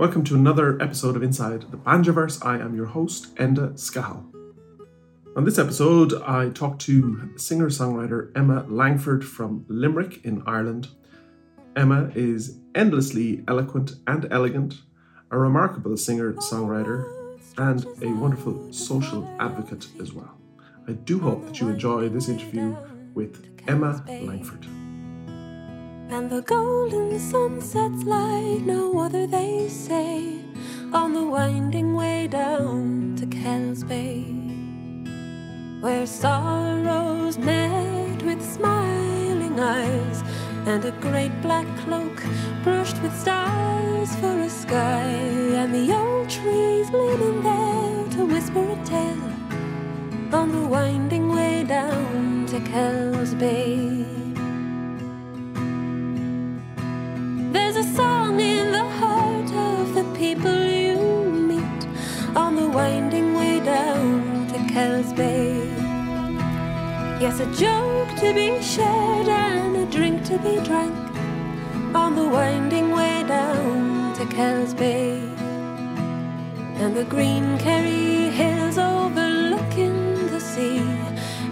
Welcome to another episode of Inside the Banjoverse. I am your host, Enda Scahill. On this episode, I talk to singer songwriter Emma Langford from Limerick in Ireland. Emma is endlessly eloquent and elegant, a remarkable singer songwriter, and a wonderful social advocate as well. I do hope that you enjoy this interview with Emma Langford. And the golden sun sets like no other, they say, on the winding way down to Kells Bay, where sorrows met with smiling eyes, and a great black cloak brushed with stars for a sky, and the old trees leaning there to whisper a tale on the winding way down to Kells Bay. There's a song in the heart of the people you meet on the winding way down to Kells Bay. Yes, a joke to be shared and a drink to be drank on the winding way down to Kells Bay. And the green Kerry hills overlooking the sea,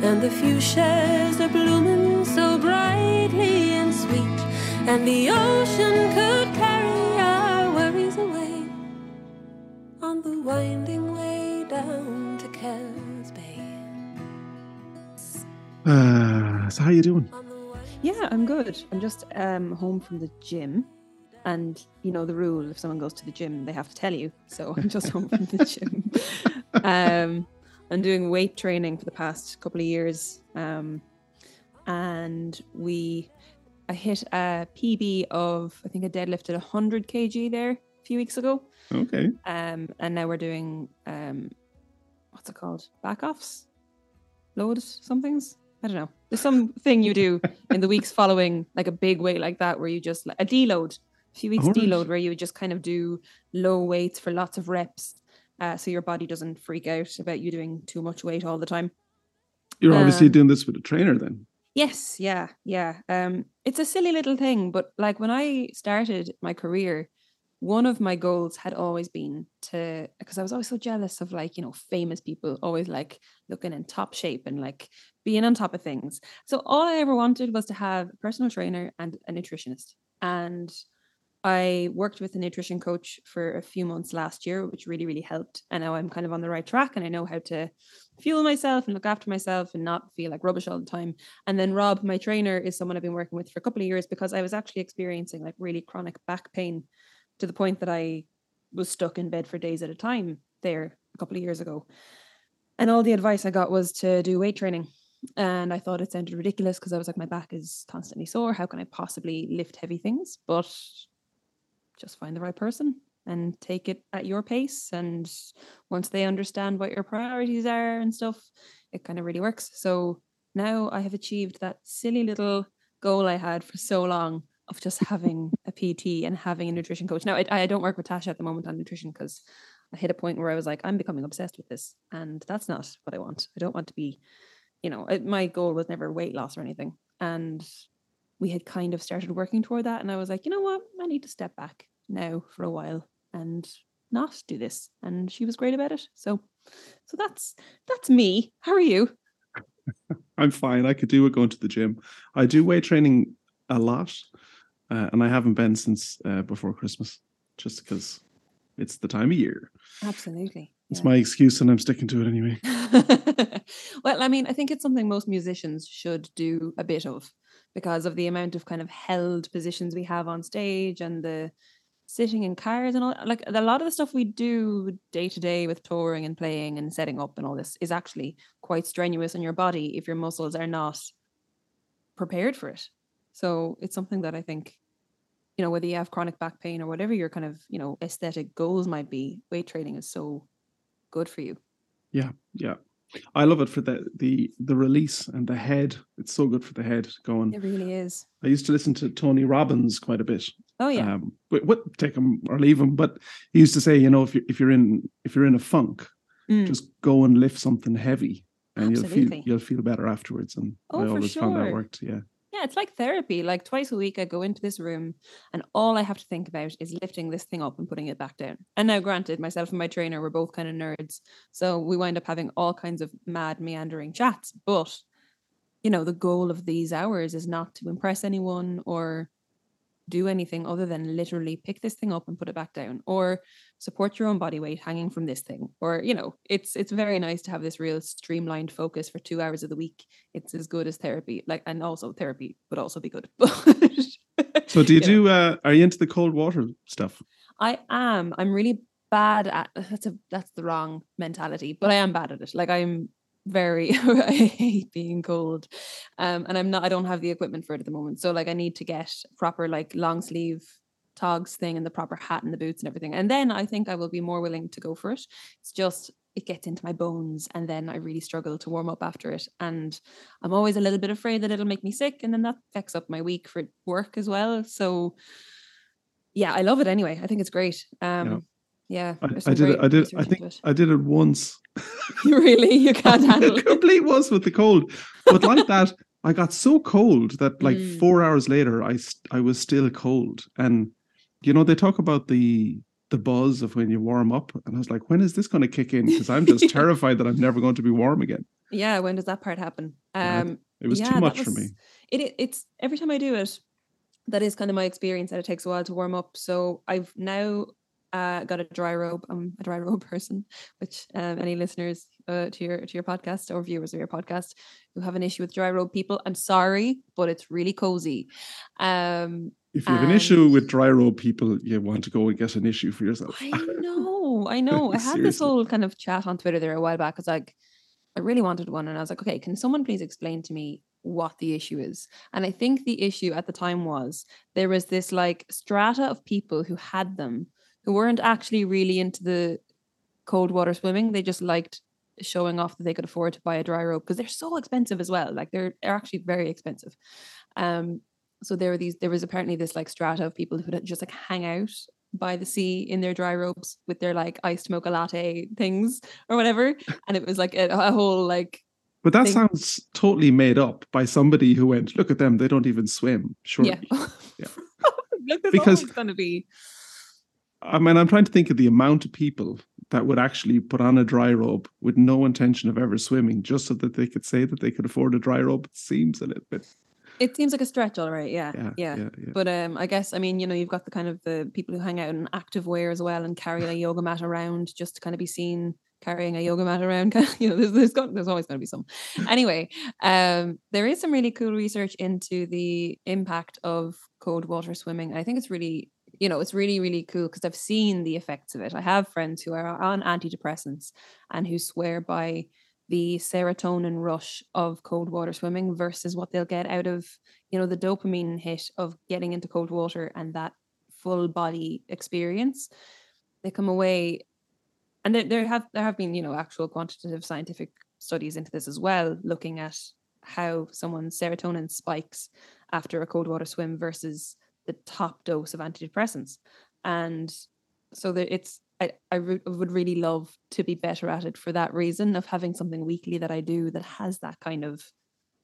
and the fuchsias are blooming so brightly and sweet and the ocean could carry our worries away on the winding way down to Kells Bay. Uh, so, how you doing? Yeah, I'm good. I'm just um, home from the gym. And you know the rule if someone goes to the gym, they have to tell you. So I'm just home from the gym. Um, I'm doing weight training for the past couple of years. Um, and we I hit a PB of I think I deadlifted 100 kg there a few weeks ago. Okay. Um, and now we're doing um, what's it called? Back offs, load somethings. I don't know. There's something you do in the weeks following like a big weight like that where you just like a deload, a few weeks Alright. deload where you just kind of do low weights for lots of reps, uh, so your body doesn't freak out about you doing too much weight all the time. You're obviously Um, doing this with a trainer then. Yes, yeah, yeah. Um, it's a silly little thing, but like when I started my career, one of my goals had always been to because I was always so jealous of like, you know, famous people always like looking in top shape and like being on top of things. So all I ever wanted was to have a personal trainer and a nutritionist. And I worked with a nutrition coach for a few months last year, which really, really helped. And now I'm kind of on the right track and I know how to fuel myself and look after myself and not feel like rubbish all the time. And then Rob, my trainer, is someone I've been working with for a couple of years because I was actually experiencing like really chronic back pain to the point that I was stuck in bed for days at a time there a couple of years ago. And all the advice I got was to do weight training. And I thought it sounded ridiculous because I was like, my back is constantly sore. How can I possibly lift heavy things? But just find the right person and take it at your pace. And once they understand what your priorities are and stuff, it kind of really works. So now I have achieved that silly little goal I had for so long of just having a PT and having a nutrition coach. Now I, I don't work with Tasha at the moment on nutrition because I hit a point where I was like, I'm becoming obsessed with this, and that's not what I want. I don't want to be, you know, it, my goal was never weight loss or anything, and we had kind of started working toward that, and I was like, you know what, I need to step back now for a while and not do this. And she was great about it. So, so that's that's me. How are you? I'm fine. I could do with going to the gym. I do weight training a lot, uh, and I haven't been since uh, before Christmas, just because it's the time of year. Absolutely. It's my excuse, and I'm sticking to it anyway. well, I mean, I think it's something most musicians should do a bit of because of the amount of kind of held positions we have on stage and the sitting in cars and all like a lot of the stuff we do day to day with touring and playing and setting up and all this is actually quite strenuous on your body if your muscles are not prepared for it. So it's something that I think you know, whether you have chronic back pain or whatever your kind of, you know, aesthetic goals might be, weight training is so good for you. Yeah, yeah. I love it for the the the release and the head. It's so good for the head going. It really is. I used to listen to Tony Robbins quite a bit. Oh yeah. Um, but what take them or leave them, But he used to say, you know, if you if you're in if you're in a funk, Mm. just go and lift something heavy, and you'll feel you'll feel better afterwards. And Oh, I always found that worked. Yeah, Yeah, it's like therapy. Like twice a week, I go into this room and all I have to think about is lifting this thing up and putting it back down. And now, granted, myself and my trainer were both kind of nerds. So we wind up having all kinds of mad, meandering chats. But, you know, the goal of these hours is not to impress anyone or do anything other than literally pick this thing up and put it back down or support your own body weight hanging from this thing or you know it's it's very nice to have this real streamlined focus for 2 hours of the week it's as good as therapy like and also therapy would also be good So do you know, do? Uh, are you into the cold water stuff? i am i'm really bad at that's a that's the wrong mentality but i am bad at it like i'm very i hate being cold um and i'm not i don't have the equipment for it at the moment so like i need to get proper like long sleeve togs thing and the proper hat and the boots and everything and then i think i will be more willing to go for it. It's just it gets into my bones and then i really struggle to warm up after it and i'm always a little bit afraid that it'll make me sick and then that affects up my week for work as well so yeah i love it anyway i think it's great um yeah, I, I did. it- I did. I think it. I did it once. really you can't handle it complete once with the cold, but like that, I got so cold that like Mm. four hours later, I I was still cold. And you know, they talk about the the buzz of when you warm up, and I was like, when is this going to kick in? Because I'm just terrified that I'm never going to be warm again. yeah when does that part happen Yeah, um It was yeah, too much for me. it it- it's every time I do it, that is kind of my experience that it takes a while to warm up. So I've now uh, got a dry robe. I'm a dry robe person, which um, any listeners uh, to your to your podcast or viewers of your podcast who have an issue with dry robe people, I'm sorry, but it's really cozy. Um, If you have an issue with dry robe people, you want to go and get an issue for yourself. I know, I know. I had this whole kind of chat on Twitter there a while back. I was like, I really wanted one, and I was like, okay, can someone please explain to me what the issue is? And I think the issue at the time was there was this like strata of people who had them who weren't actually really into the cold water swimming. They just liked showing off that they could afford to buy a dry robe because they're so expensive as well. Like they're they're actually very expensive. Um, so there were these. There was apparently this like strata of people who would just like hang out by the sea in their dry robes with their like iced mocha latte things or whatever, and it was like a, a whole like But that thing. sounds totally made up by somebody who went, look at them, they don't even swim. Surely. yeah. Yeah. Look, Because- always going to be I mean, I'm trying to think of the amount of people that would actually put on a dry robe with no intention of ever swimming just so that they could say that they could afford a dry robe. It seems a little bit. it seems like a stretch, all right. Yeah, Yeah. yeah. Yeah. yeah. But um, I guess I mean you know you've got the kind of the people who hang out in active wear as well and carry a yoga mat around just to kind of be seen carrying a yoga mat around. you know, there's there's, got, there's always going to be some. Anyway, um, there is some really cool research into the impact of cold water swimming. I think it's really you know it's really really cool because I've seen the effects of it. I have friends who are on antidepressants and who swear by the serotonin rush of cold water swimming versus what they'll get out of you know the dopamine hit of getting into cold water and that full body experience they come away and there, there have there have been you know actual quantitative scientific studies into this as well looking at how someone's serotonin spikes after a cold water swim versus the top dose of antidepressants and so it's I, I re- would really love to be better at it for that reason of having something weekly that I do that has that kind of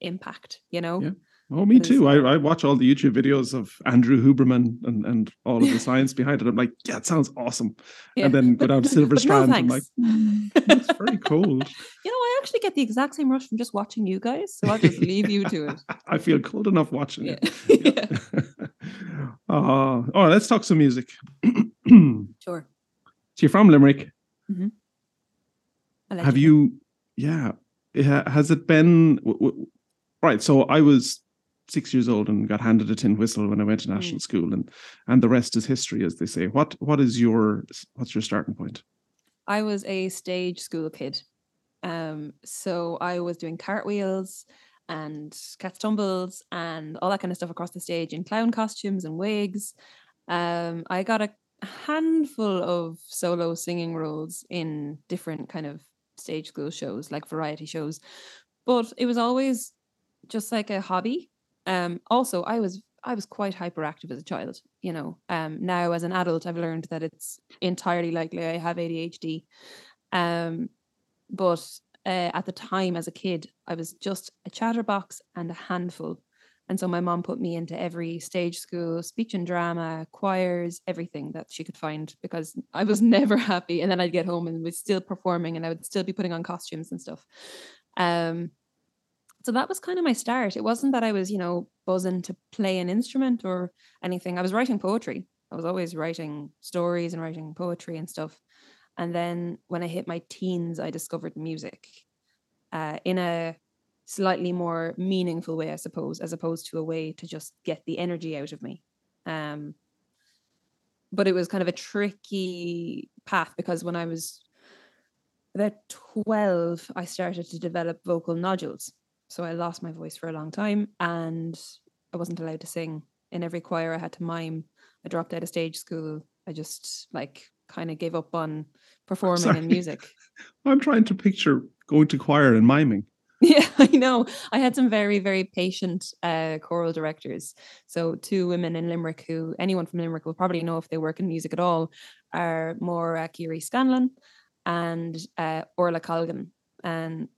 impact, you know? Yeah. Oh, me too. I, I watch all the YouTube videos of Andrew Huberman and, and all of the science behind it. I'm like, yeah, it sounds awesome. Yeah. And then go down to Silver But no Strand. I'm like, "Mm, it's very cold. You know, I actually get the exact same rush from just watching you guys. So I'll just leave you to it. I feel cold enough watching Yeah. it. yeah. uh, all right, let's talk some music. Sure. So you're from Limerick. Have you? Yeah. Has it been w- w- right? So I was six years old and got handed a tin whistle when I went to Mm. national school, and and the rest is history, as they say. What what is your what's your starting point? I was a stage school kid. Um, so I was doing cartwheels and cat tumbles and all that kind of stuff across the stage in clown costumes and wigs. Um, I got a handful of solo singing roles in different kind of stage school shows, like variety shows, but it was always just like a hobby. Um, also, I was I was quite hyperactive as a child. You know, um, now as an adult, I've learned that it's entirely likely I have ADHD. Um, but uh, at the time, as a kid, I was just a chatterbox and a handful. And so my mom put me into every stage school, speech and drama, choirs, everything that she could find because I was never happy. And then I'd get home and was still performing and I would still be putting on costumes and stuff. Um, so that was kind of my start. It wasn't that I was, you know, buzzing to play an instrument or anything. I was writing poetry. I was always writing stories and writing poetry and stuff. And then when I hit my teens, I discovered music uh, in a slightly more meaningful way, I suppose, as opposed to a way to just get the energy out of me. Um, but it was kind of a tricky path because when I was about 12, I started to develop vocal nodules. So I lost my voice for a long time and I wasn't allowed to sing. In every choir, I had to mime. I dropped out of stage school. I just like kind of gave up on performing Sorry. in music. I'm trying to picture going to choir and miming. Yeah, I know. I had some very, very patient uh, choral directors. So, two women in Limerick who anyone from Limerick will probably know if they work in music at all are Maura Kiri Scanlon and uh, Orla Colgan. And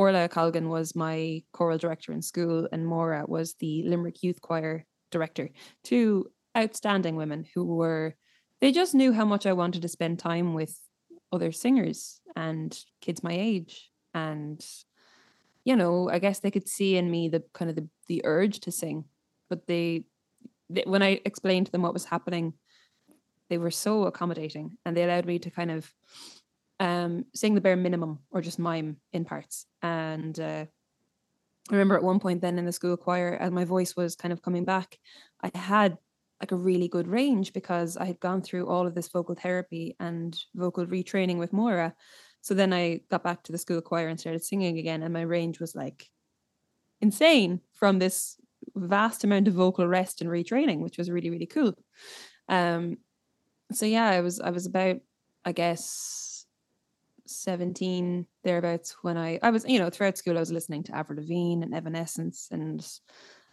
Orla Colgan was my choral director in school, and Maura was the Limerick Youth Choir director. Two outstanding women who were, they just knew how much I wanted to spend time with other singers and kids my age. And, you know, I guess they could see in me the kind of the, the urge to sing. But they, they, when I explained to them what was happening, they were so accommodating and they allowed me to kind of um, sing the bare minimum or just mime in parts. And uh, I remember at one point then in the school choir, as my voice was kind of coming back, I had like a really good range because I had gone through all of this vocal therapy and vocal retraining with Moira. So then I got back to the school choir and started singing again, and my range was like insane from this vast amount of vocal rest and retraining, which was really really cool. Um, so yeah, I was I was about I guess 17 thereabouts when I I was you know throughout school I was listening to Avril Lavigne and Evanescence and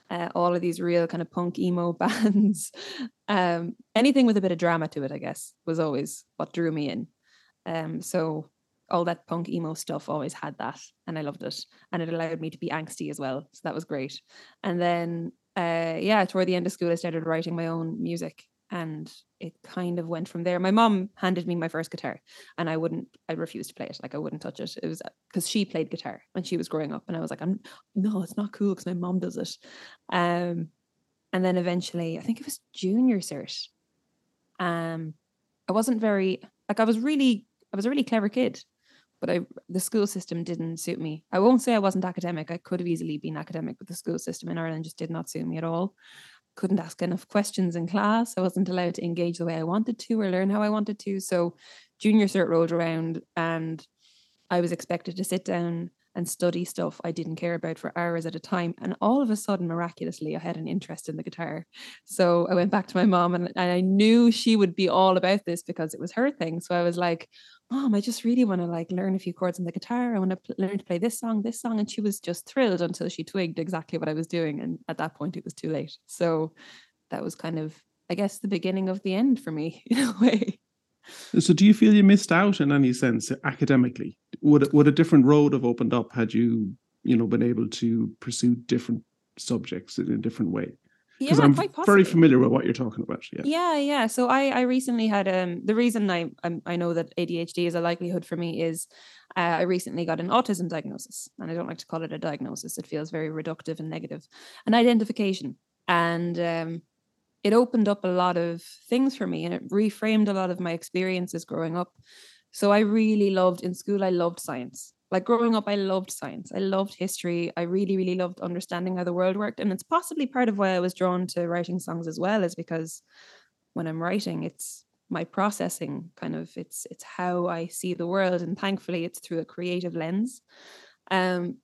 uh, all of these real kind of punk emo bands. Um, anything with a bit of drama to it, I guess, was always what drew me in. Um, so all that punk emo stuff always had that, and I loved it, and it allowed me to be angsty as well. So that was great. And then, uh, yeah, toward the end of school, I started writing my own music, and it kind of went from there. My mom handed me my first guitar, and I wouldn't, I refused to play it. Like I wouldn't touch it. It was because she played guitar when she was growing up, and I was like, I'm no, it's not cool because my mom does it. Um, and then eventually, I think it was junior cert. Um, I wasn't very like I was really, I was a really clever kid, but I the school system didn't suit me. I won't say I wasn't academic. I could have easily been academic, but the school system in Ireland just did not suit me at all couldn't ask enough questions in class. I wasn't allowed to engage the way I wanted to or learn how I wanted to. So junior cert rolled around and I was expected to sit down and study stuff I didn't care about for hours at a time. And all of a sudden, miraculously, I had an interest in the guitar. So I went back to my mom and, and I knew she would be all about this because it was her thing. So I was like, Mom, I just really want to like learn a few chords on the guitar. I want to pl- learn to play this song, this song. And she was just thrilled until she twigged exactly what I was doing. And at that point, it was too late. So that was kind of, I guess, the beginning of the end for me in a way. So, do you feel you missed out in any sense academically? Would would a different road have opened up had you, you know, been able to pursue different subjects in a different way? Because Yeah, I'm quite very familiar with what you're talking about. Yeah. Yeah, yeah. So I I recently had um the reason I I'm, I know that ADHD is a likelihood for me is uh, I recently got an autism diagnosis, and I don't like to call it a diagnosis. It feels very reductive and negative. An identification, and um, it opened up a lot of things for me, and it reframed a lot of my experiences growing up. So I really loved in school. I loved science. Like growing up, I loved science. I loved history. I really, really loved understanding how the world worked, and it's possibly part of why I was drawn to writing songs as well, is because when I'm writing, it's my processing kind of it's it's how I see the world, and thankfully, it's through a creative lens. Um,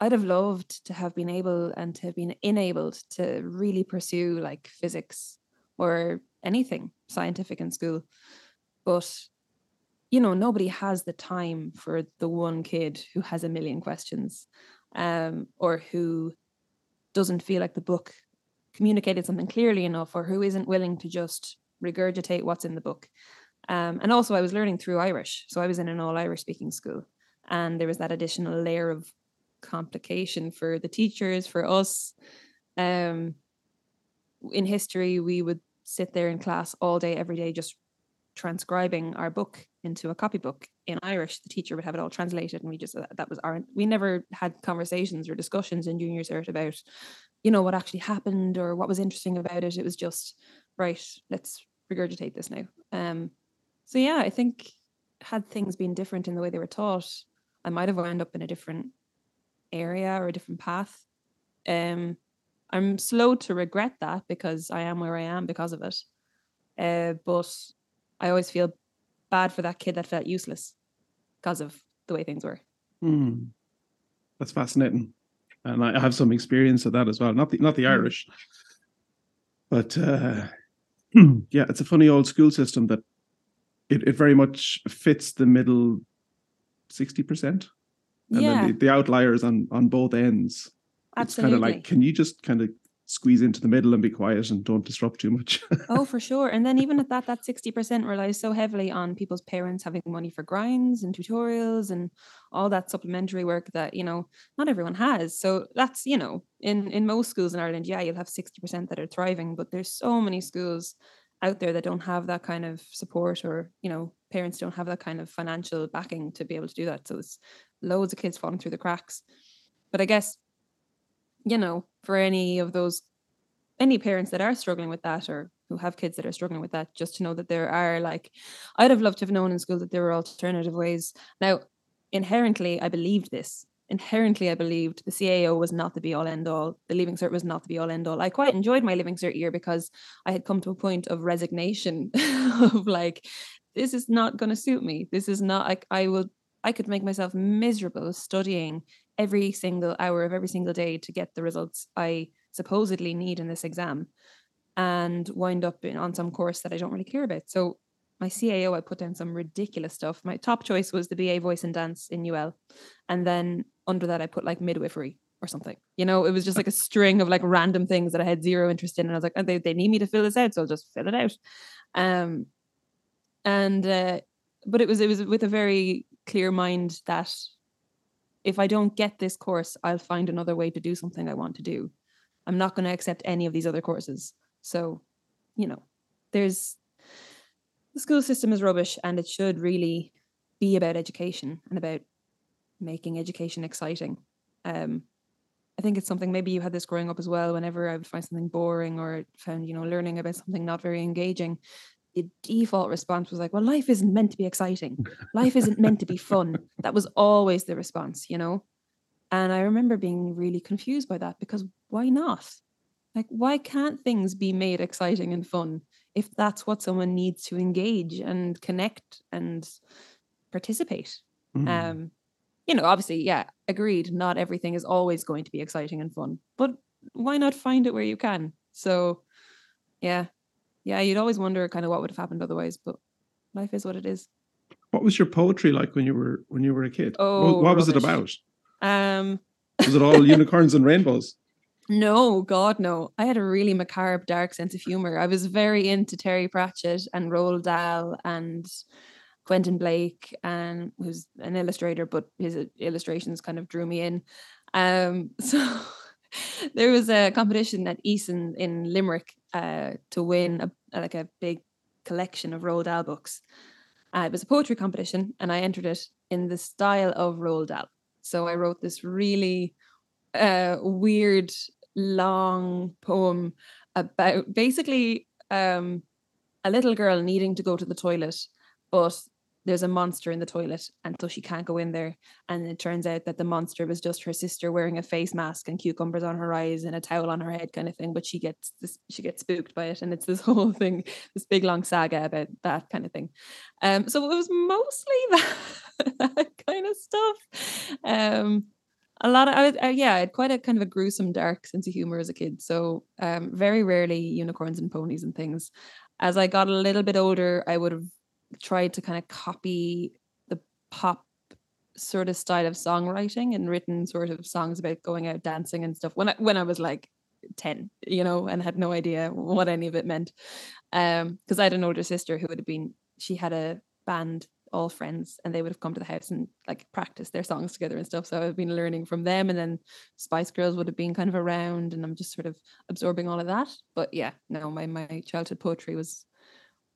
I'd have loved to have been able and to have been enabled to really pursue like physics or anything scientific in school. But you know, nobody has the time for the one kid who has a million questions, um, or who doesn't feel like the book communicated something clearly enough, or who isn't willing to just regurgitate what's in the book. Um, and also, I was learning through Irish, so I was in an all Irish speaking school, and there was that additional layer of complication for the teachers, for us. Um, in history, we would sit there in class all day, every day, just transcribing our book into a copybook in Irish. The teacher would have it all translated, and we just that was our. We never had conversations or discussions in junior cert about, you know, what actually happened or what was interesting about it. It was just right. Let's regurgitate this now. Um, so yeah, I think had things been different in the way they were taught, I might have wound up in a different area or a different path. Um, I'm slow to regret that because I am where I am because of it. Uh, but I always feel bad for that kid that felt useless because of the way things were. Hmm. That's fascinating, and I have some experience of that as well. Not the not the Mm. Irish, but uh, yeah, it's a funny old school system that it, it very much fits the middle sixty percent, and yeah, then the, the outliers on on both ends. Absolutely. It's kind of like, can you just kind of squeeze into the middle and be quiet and don't disrupt too much? oh, for sure. And then even at that, that 60% relies so heavily on people's parents having money for grinds and tutorials and all that supplementary work that, you know, not everyone has. So that's, you know, in, in most schools in Ireland, yeah, you'll have 60% that are thriving, but there's so many schools out there that don't have that kind of support or, you know, parents don't have that kind of financial backing to be able to do that. So it's loads of kids falling through the cracks. But I guess, you know, for any of those any parents that are struggling with that or who have kids that are struggling with that, just to know that there are like, I'd have loved to have known in school that there were alternative ways. Now, inherently, I believed this. Inherently, I believed the CAO was not the be all end all. The Leaving Cert was not the be all end all. I quite enjoyed my Leaving Cert year because I had come to a point of resignation of like, this is not going to suit me. This is not like I will. I could make myself miserable studying every single hour of every single day to get the results I supposedly need in this exam and wind up in, on some course that I don't really care about. So my CAO, I put down some ridiculous stuff. My top choice was the BA voice and dance in UL. And then under that, I put like midwifery or something. You know, it was just like a string of like random things that I had zero interest in. And I was like, oh, they, they need me to fill this out. So I'll just fill it out. Um, and, uh, but it was, it was with a very clear mind that if I don't get this course, I'll find another way to do something I want to do. I'm not going to accept any of these other courses. So, you know, there's the school system is rubbish and it should really be about education and about making education exciting. Um, I think it's something maybe you had this growing up as well. Whenever I would find something boring or found, you know, learning about something not very engaging, default response was like, well, life isn't meant to be exciting. Life isn't meant to be fun. That was always the response, you know? And I remember being really confused by that because why not? Like, why can't things be made exciting and fun if that's what someone needs to engage and connect and participate? Mm. Um, you know, obviously, yeah, agreed. Not everything is always going to be exciting and fun, but why not find it where you can? So, yeah, yeah, you'd always wonder kind of what would have happened otherwise, but life is what it is. what was your poetry like when you were when you were a kid? What- Oh, what, was it about? Um, Was it all unicorns and rainbows? No, God, no. I had a really macabre, dark sense of humor. I was very into Terry Pratchett and Roald Dahl and Quentin Blake, and who's an illustrator, but his illustrations kind of drew me in. Um, so there was a competition at Eason in Limerick uh, to win a, like a big collection of Roald Dahl books. Uh, it was a poetry competition, and I entered it in the style of Roald Dahl. So I wrote this really uh, weird, long poem about basically um, a little girl needing to go to the toilet, but there's a monster in the toilet, and so she can't go in there. And it turns out that the monster was just her sister wearing a face mask and cucumbers on her eyes and a towel on her head, kind of thing. But she gets this, she gets spooked by it, and it's this whole thing, this big long saga about that kind of thing. Um, so it was mostly that, that kind of stuff. Um, a lot of I was, uh, yeah, I had quite a kind of a gruesome, dark sense of humor as a kid. So um, very rarely unicorns and ponies and things. As I got a little bit older, I would have tried to kind of copy the pop sort of style of songwriting and written sort of songs about going out dancing and stuff when I when I was like 10 you know and had no idea what any of it meant. Um because I had an older sister who would have been she had a band all friends and they would have come to the house and like practice their songs together and stuff. So I've been learning from them and then Spice Girls would have been kind of around and I'm just sort of absorbing all of that. But yeah no my my childhood poetry was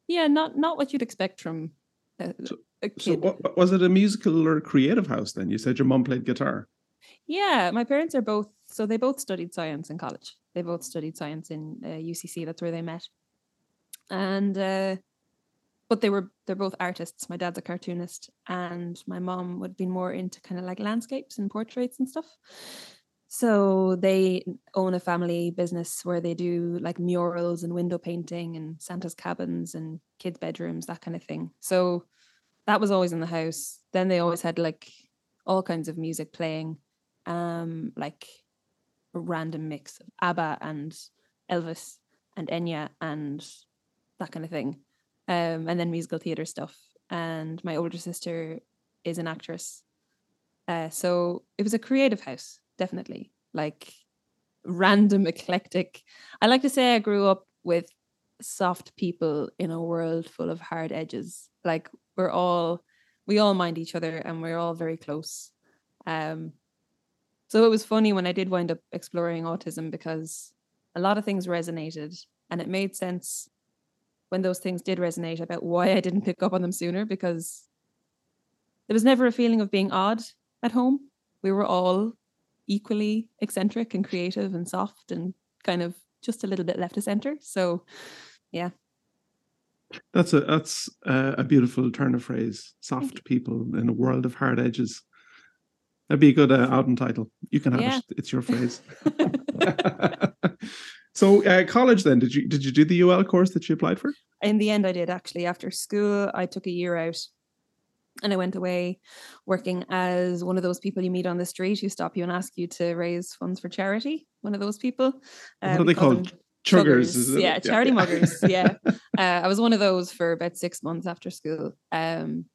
yeah not not what you'd expect from a, a So, what, was it a musical or creative house then? You said your mom played guitar. Yeah, my parents are both so they both studied science in college. They both studied science in uh, UCC. That's where they met. And uh, but they were they're both artists. My dad's a cartoonist, and my mom would be more into kind of like landscapes and portraits and stuff. So they own a family business where they do like murals and window painting and Santa's cabins and kids' bedrooms, that kind of thing. So that was always in the house. Then they always had like all kinds of music playing, um, like a random mix of ABBA and Elvis and Enya and that kind of thing. Um, and then musical theater stuff. And my older sister is an actress. Uh, so it was a creative house, definitely. Like random, eclectic. I like to say I grew up with soft people in a world full of hard edges. Like we're all we all mind each other and we're all very close. Um so it was funny when I did wind up exploring autism because a lot of things resonated and it made sense when those things did resonate about why I didn't pick up on them sooner because there was never a feeling of being odd at home. We were all equally eccentric and creative and soft and kind of just a little bit left of center. So, yeah. That's a that's a, a beautiful turn of phrase. Soft people in a world of hard edges. That'd be a good uh, album title. You can have Yeah. it. It's your phrase. so, uh, college then? Did you did you do the UL course that you applied for? In the end, I did actually. After school, I took a year out and I went away working as one of those people you meet on the street who stop you and ask you to raise funds for charity. One of those people. What are they call called? Chuggers, Chuggers? Yeah, charity muggers. Yeah. uh, I was one of those for about six months after school. Um,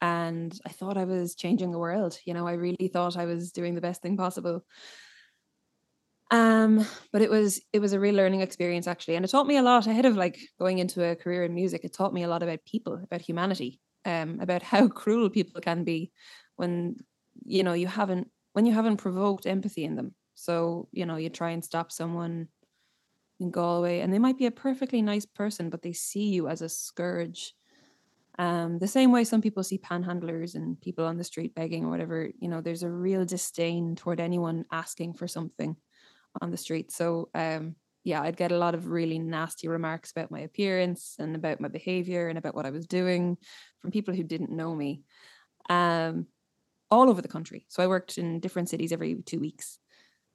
and I thought I was changing the world. You know, I really thought I was doing the best thing possible. Um, but it was it was a real learning experience actually, and it taught me a lot ahead of like going into a career in music. It taught me a lot about people, about humanity, um, about how cruel people can be when you know you haven't when you haven't provoked empathy in them. So you know you try and stop someone in Galway, and they might be a perfectly nice person, but they see you as a scourge. Um, the same way some people see panhandlers and people on the street begging or whatever, you know, there's a real disdain toward anyone asking for something on the street. So, um, yeah, I'd get a lot of really nasty remarks about my appearance and about my behavior and about what I was doing from people who didn't know me, um, all over the country. So I worked in different cities every two weeks,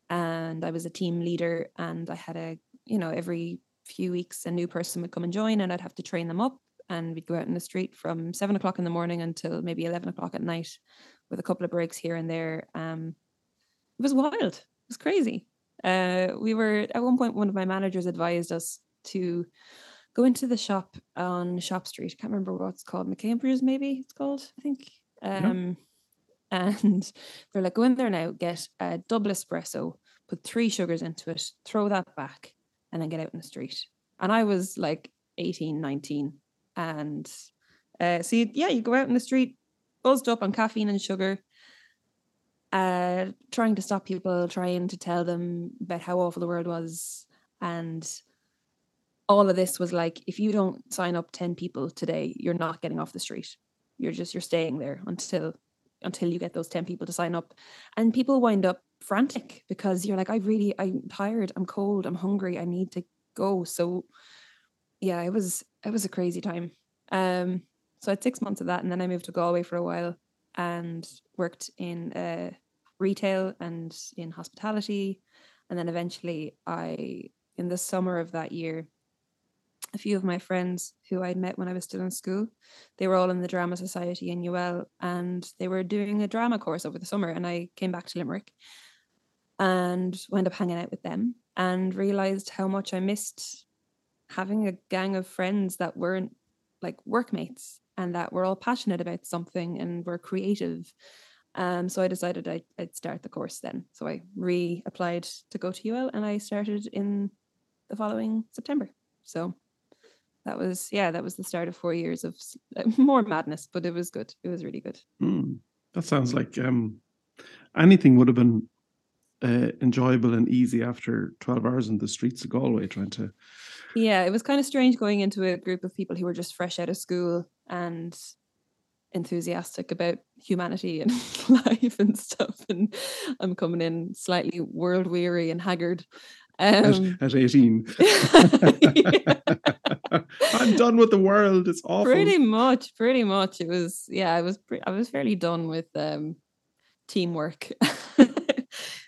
and I was a team leader, and I had a you know, every few weeks a new person would come and join and I'd have to train them up and we'd go out in the street from seven o'clock in the morning until maybe 11 o'clock at night with a couple of breaks here and there. Um, it was wild. It was crazy. Uh, we were at one point, one of my managers advised us to go into the shop on Shop Street. I can't remember what it's called. McCambridge's maybe it's called, I think. Um, And they're like, go in there now, get a double espresso, put three sugars into it, throw that back, and then get out in the street. And I was like 18, 19. And uh, so, you, yeah, you go out in the street, buzzed up on caffeine and sugar, uh, trying to stop people, trying to tell them about how awful the world was. And all of this was like, if you don't sign up 10 people today, you're not getting off the street. You're just, you're staying there until until you get those 10 people to sign up and people wind up frantic because you're like i really i'm tired i'm cold i'm hungry i need to go so yeah it was it was a crazy time um so i had six months of that and then i moved to galway for a while and worked in uh, retail and in hospitality and then eventually i in the summer of that year a few of my friends who I'd met when I was still in school. They were all in the drama society in UL and they were doing a drama course over the summer. And I came back to Limerick and wound up hanging out with them and realized how much I missed having a gang of friends that weren't like workmates and that we're all passionate about something and we're creative. Um, so I decided I'd, I'd start the course then. So I re-applied to go to UL and I started in the following September. So that was yeah, that was the start of four years of more madness, but it was good. It was really good. Mm, that sounds like um, anything would have been uh, enjoyable and easy after 12 hours in the streets of Galway trying to yeah it was kind of strange going into a group of people who were just fresh out of school and enthusiastic about humanity and life and stuff. And i'm coming in slightly world weary and haggard. Um, at, at 18 i'm done with the world. It's awful. Pretty much pretty much. It was yeah i was pre- i was fairly done with um teamwork.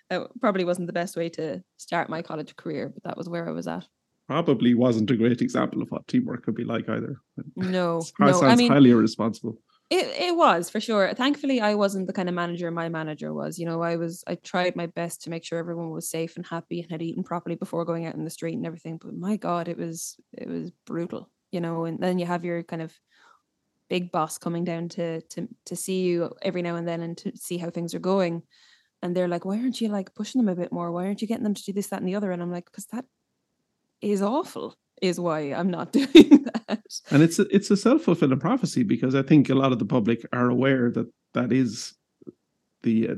That probably wasn't the best way to start my college career, but that was where I was at. Probably wasn't a great example of what teamwork could be like either. No, no, sounds I mean, highly irresponsible. It it was for sure. Thankfully, I wasn't the kind of manager my manager was. You know, I was I tried my best to make sure everyone was safe and happy and had eaten properly before going out in the street and everything. But my God, it was it was brutal. You know, and then you have your kind of big boss coming down to to to see you every now and then and to see how things are going and they're like, why aren't you like pushing them a bit more? Why aren't you getting them to do this, that, and the other? And I'm like, because that is awful. Is why I'm not doing that. And it's a, it's a self fulfilling prophecy because I think a lot of the public are aware that that is the uh,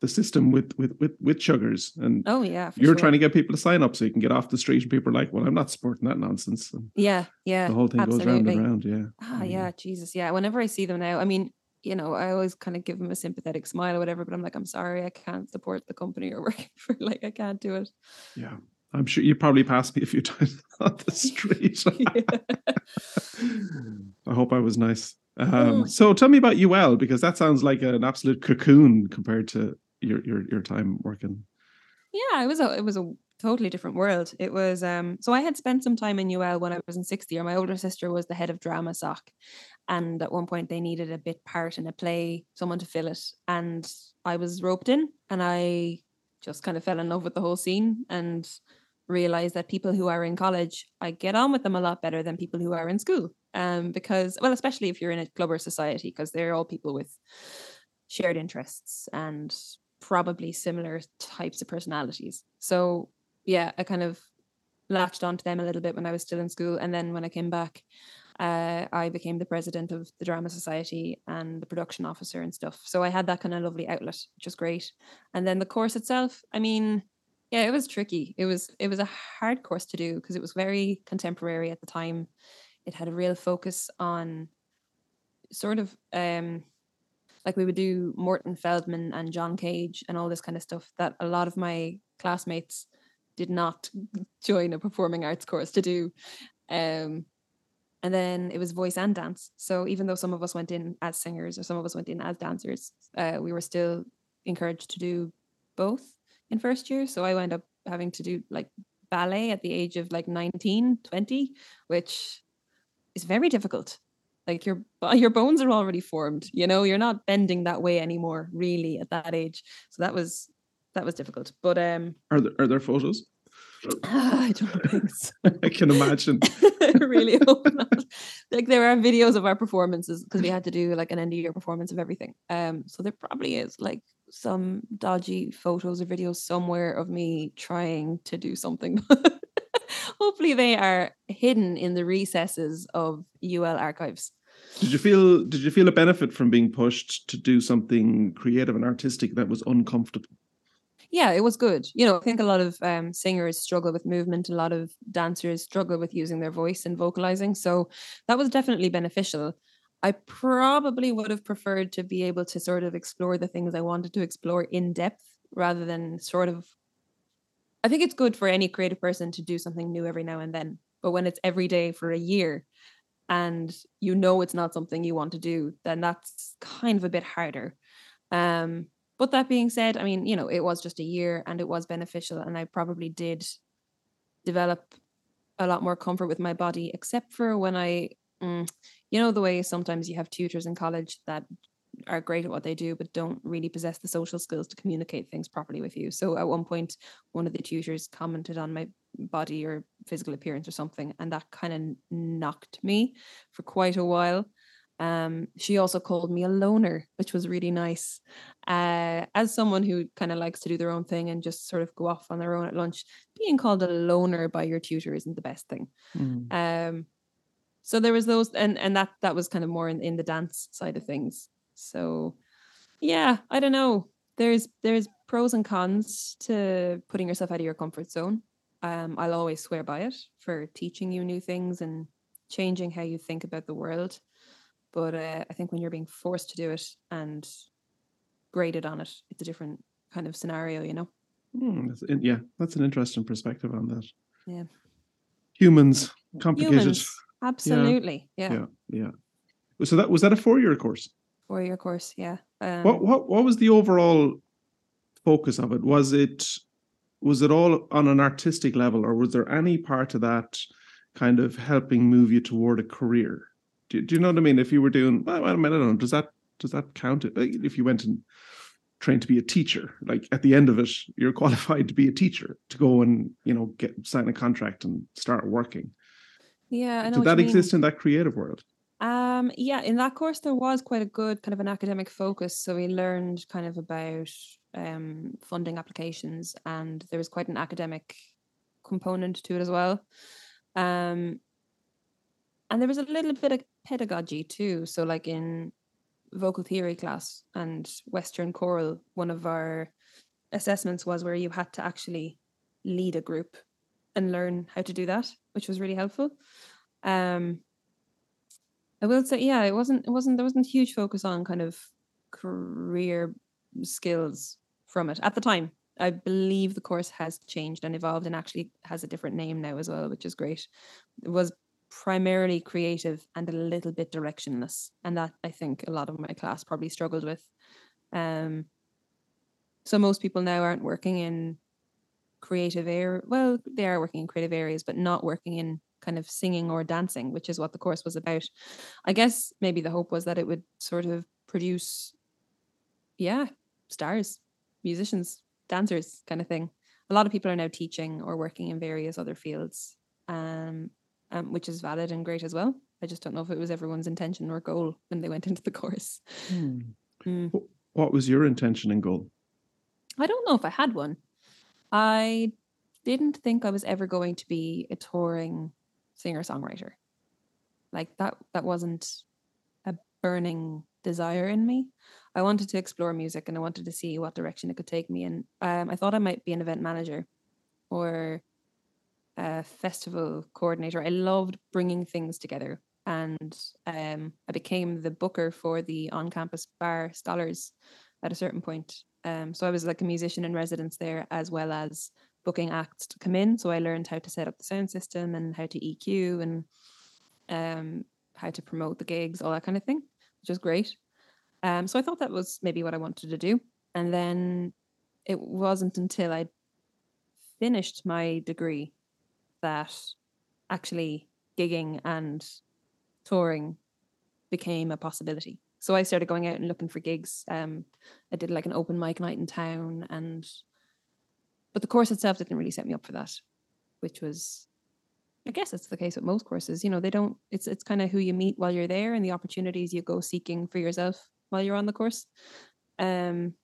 the system with with with with sugars and oh yeah you're sure. trying to get people to sign up so you can get off the street and people are like well i'm not supporting that nonsense and yeah yeah the whole thing absolutely. goes round and round yeah ah yeah jesus yeah whenever i see them now i mean you know, I always kind of give them a sympathetic smile or whatever, but I'm like, I'm sorry, I can't support the company you're working for. Like, I can't do it. Yeah. I'm sure you probably passed me a few times on the street. I hope I was nice. Um, oh. So tell me about UL because that sounds like an absolute cocoon compared to your your your time working. Yeah, it was a it was a totally different world. It was um so I had spent some time in UL when I was in sixth year. My older sister was the head of drama soc. And at one point they needed a bit part in a play, someone to fill it. And I was roped in and I just kind of fell in love with the whole scene and realized that people who are in college, I get on with them a lot better than people who are in school. Um, because well, especially if you're in a club or society, because they're all people with shared interests and probably similar types of personalities. So yeah, I kind of latched onto them a little bit when I was still in school. And then when I came back, uh, I became the president of the Drama Society and the production officer and stuff. So I had that kind of lovely outlet, which was great. And then the course itself, I mean, yeah, it was tricky. It was it was a hard course to do because it was very contemporary at the time. It had a real focus on sort of um like we would do Morton Feldman and John Cage and all this kind of stuff that a lot of my classmates did not join a performing arts course to do. Um, and then it was voice and dance. So even though some of us went in as singers or some of us went in as dancers, uh, we were still encouraged to do both in first year. So I wound up having to do like ballet at the age of like 19, 20, which is very difficult. Like your your bones are already formed, you know, you're not bending that way anymore, really, at that age. So that was that was difficult. But um, are there are there photos? I don't think so. I can imagine. I really hope not. Like there are videos of our performances because we had to do like an end of year performance of everything. Um, so there probably is like some dodgy photos or videos somewhere of me trying to do something. Hopefully they are hidden in the recesses of UL archives. Did you feel did you feel a benefit from being pushed to do something creative and artistic that was uncomfortable? yeah, it was good. You know, I think a lot of um, singers struggle with movement. A lot of dancers struggle with using their voice and vocalizing. So that was definitely beneficial. I probably would have preferred to be able to sort of explore the things I wanted to explore in depth rather than sort of. I think it's good for any creative person to do something new every now and then. But when it's every day for a year and you know it's not something you want to do, then that's kind of a bit harder. Um, but that being said, I mean, you know, it was just a year and it was beneficial. And I probably did develop a lot more comfort with my body, except for when I, mm, you know, the way sometimes you have tutors in college that are great at what they do, but don't really possess the social skills to communicate things properly with you. So at one point, one of the tutors commented on my body or physical appearance or something, and that kind of knocked me for quite a while. Um, she also called me a loner, which was really nice. Uh, as someone who kind of likes to do their own thing and just sort of go off on their own at lunch, being called a loner by your tutor isn't the best thing. Mm. Um, so there was those, and and that that was kind of more in, in the dance side of things. So, yeah, I don't know. There's there's pros and cons to putting yourself out of your comfort zone. Um, I'll always swear by it for teaching you new things and changing how you think about the world. But uh, I think when you're being forced to do it and graded on it, it's a different kind of scenario, you know. Hmm, that's in- yeah, that's an interesting perspective on that. Yeah. Humans, complicated. Humans, absolutely, yeah. Yeah, yeah. So that was that a four-year course? Four year course, yeah. Um, what what what was the overall focus of it? Was it was it all on an artistic level, or was there any part of that kind of helping move you toward a career? Do, do you know what I mean? If you were doing, well, I, mean, I don't know, does that does that count? If you went and trained to be a teacher, like at the end of it, you're qualified to be a teacher to go and you know get sign a contract and start working. Yeah, I know Did that you mean. exist in that creative world? Um, yeah, in that course there was quite a good kind of an academic focus. So we learned kind of about um funding applications and there was quite an academic component to it as well. Um and there was a little bit of pedagogy too. So like in vocal theory class and Western choral, one of our assessments was where you had to actually lead a group and learn how to do that, which was really helpful. Um I will say, yeah, it wasn't, it wasn't, there wasn't huge focus on kind of career skills from it at the time. I believe the course has changed and evolved and actually has a different name now as well, which is great. It was primarily creative and a little bit directionless. And that I think a lot of my class probably struggled with. Um, so most people now aren't working in creative area. Well, they are working in creative areas, but not working in kind of singing or dancing, which is what the course was about. I guess maybe the hope was that it would sort of produce, yeah, stars, musicians, dancers, kind of thing. A lot of people are now teaching or working in various other fields, um, um, which is valid and great as well. I just don't know if it was everyone's intention or goal when they went into the course. Mm. What was your intention and goal? I don't know if I had one. I didn't think I was ever going to be a touring singer songwriter. Like that that wasn't a burning desire in me. I wanted to explore music and I wanted to see what direction it could take me and um, I thought I might be an event manager or a festival coordinator. I loved bringing things together and um, I became the booker for the on-campus bar scholars at a certain point. Um, so I was like a musician in residence there, as well as booking acts to come in. So I learned how to set up the sound system and how to EQ and um, how to promote the gigs, all that kind of thing, which was great. Um, so I thought that was maybe what I wanted to do. And then it wasn't until I finished my degree that actually gigging and touring became a possibility. So I started going out and looking for gigs. Um, I did like an open mic night in town, and but the course itself didn't really set me up for that, which was, I guess it's the case with most courses. You know, they don't. It's it's kind of who you meet while you're there and the opportunities you go seeking for yourself while you're on the course. Um,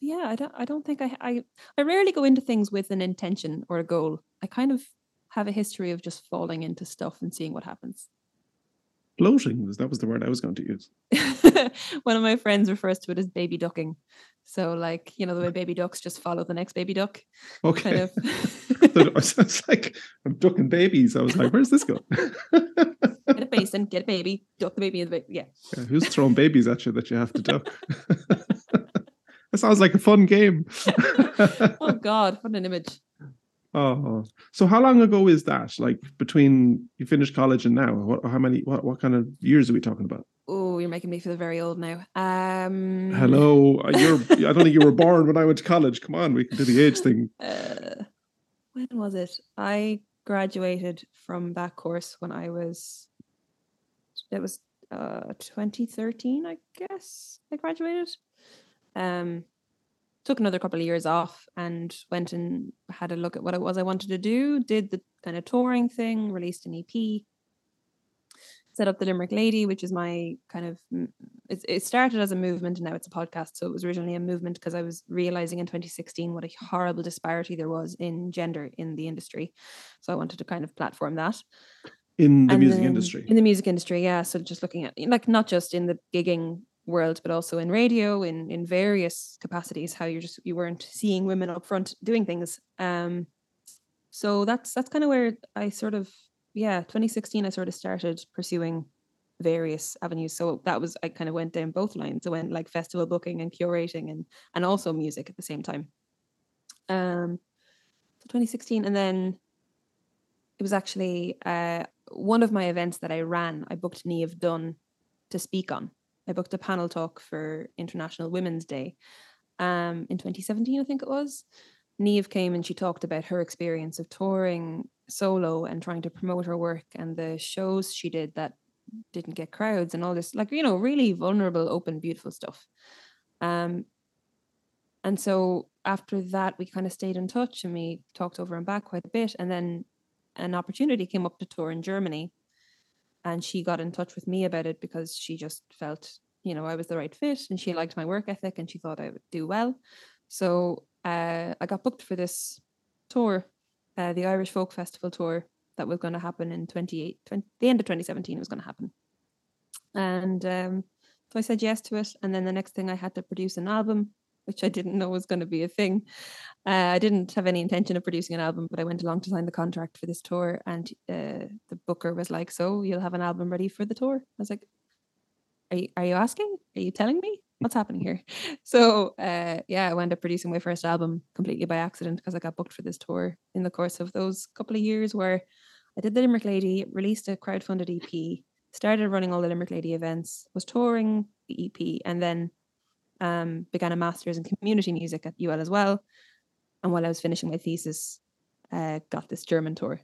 yeah, I don't. I don't think I. I I rarely go into things with an intention or a goal. I kind of have a history of just falling into stuff and seeing what happens. Floating that was the word I was going to use. One of my friends refers to it as baby ducking. So, like, you know, the way baby ducks just follow the next baby duck. Okay. Kind of. I was like, I'm ducking babies. I was like, where's this going? get a basin, get a baby, duck the baby in the baby. Yeah. Yeah, who's throwing babies at you that you have to duck? that sounds like a fun game. Oh, God. What an image. Oh, so how long ago is that? Like between you finished college and now? What? How many? What? What kind of years are we talking about? Oh, you're making me feel very old now. Um, Hello, uh, you're. I don't think you were born when I went to college. Come on, we can do the age thing. Uh, when was it? I graduated from that course when I was it was uh 2013, I guess. I graduated. Um took another couple of years off and went and had a look at what it was I wanted to do, did the kind of touring thing, released an EP, set up the Limerick Lady, which is my kind of it, it started as a movement and now it's a podcast. So it was originally a movement because I was realizing in 2016 what a horrible disparity there was in gender in the industry. So I wanted to kind of platform that. In the And music then- industry. In the music industry, yeah. So just looking at like not just in the gigging world, but also in radio, in in various capacities, how you're just you weren't seeing women up front doing things. Um so that's that's kind of where I sort of yeah, 2016 I sort of started pursuing various avenues. So that was I kind of went down both lines. I went like festival booking and curating and and also music at the same time. Um so 2016 and then it was actually uh one of my events that I ran, I booked Niamh Dunne to speak on. I booked a panel talk for International Women's Day um, in 2017, I think it was. Niamh came and she talked about her experience of touring solo and trying to promote her work and the shows she did that didn't get crowds and all this, like, you know, really vulnerable, open, beautiful stuff. Um, and so after that, we kind of stayed in touch and we talked over and back quite a bit. And then an opportunity came up to tour in Germany. And she got in touch with me about it because she just felt, you know, I was the right fit and she liked my work ethic and she thought I would do well. So uh, I got booked for this tour, uh, the Irish Folk Festival tour that was going to happen in 28, 20, the end of 2017 was going to happen. And um, so I said yes to it. And then the next thing I had to produce an album, which I didn't know was going to be a thing. Uh, I didn't have any intention of producing an album, but I went along to sign the contract for this tour. And uh, the booker was like, So you'll have an album ready for the tour? I was like, Are you, are you asking? Are you telling me? What's happening here? So uh, yeah, I wound up producing my first album completely by accident because I got booked for this tour in the course of those couple of years where I did the Limerick Lady, released a crowdfunded EP, started running all the Limerick Lady events, was touring the EP, and then um, began a master's in community music at UL as well. And while I was finishing my thesis, uh, got this German tour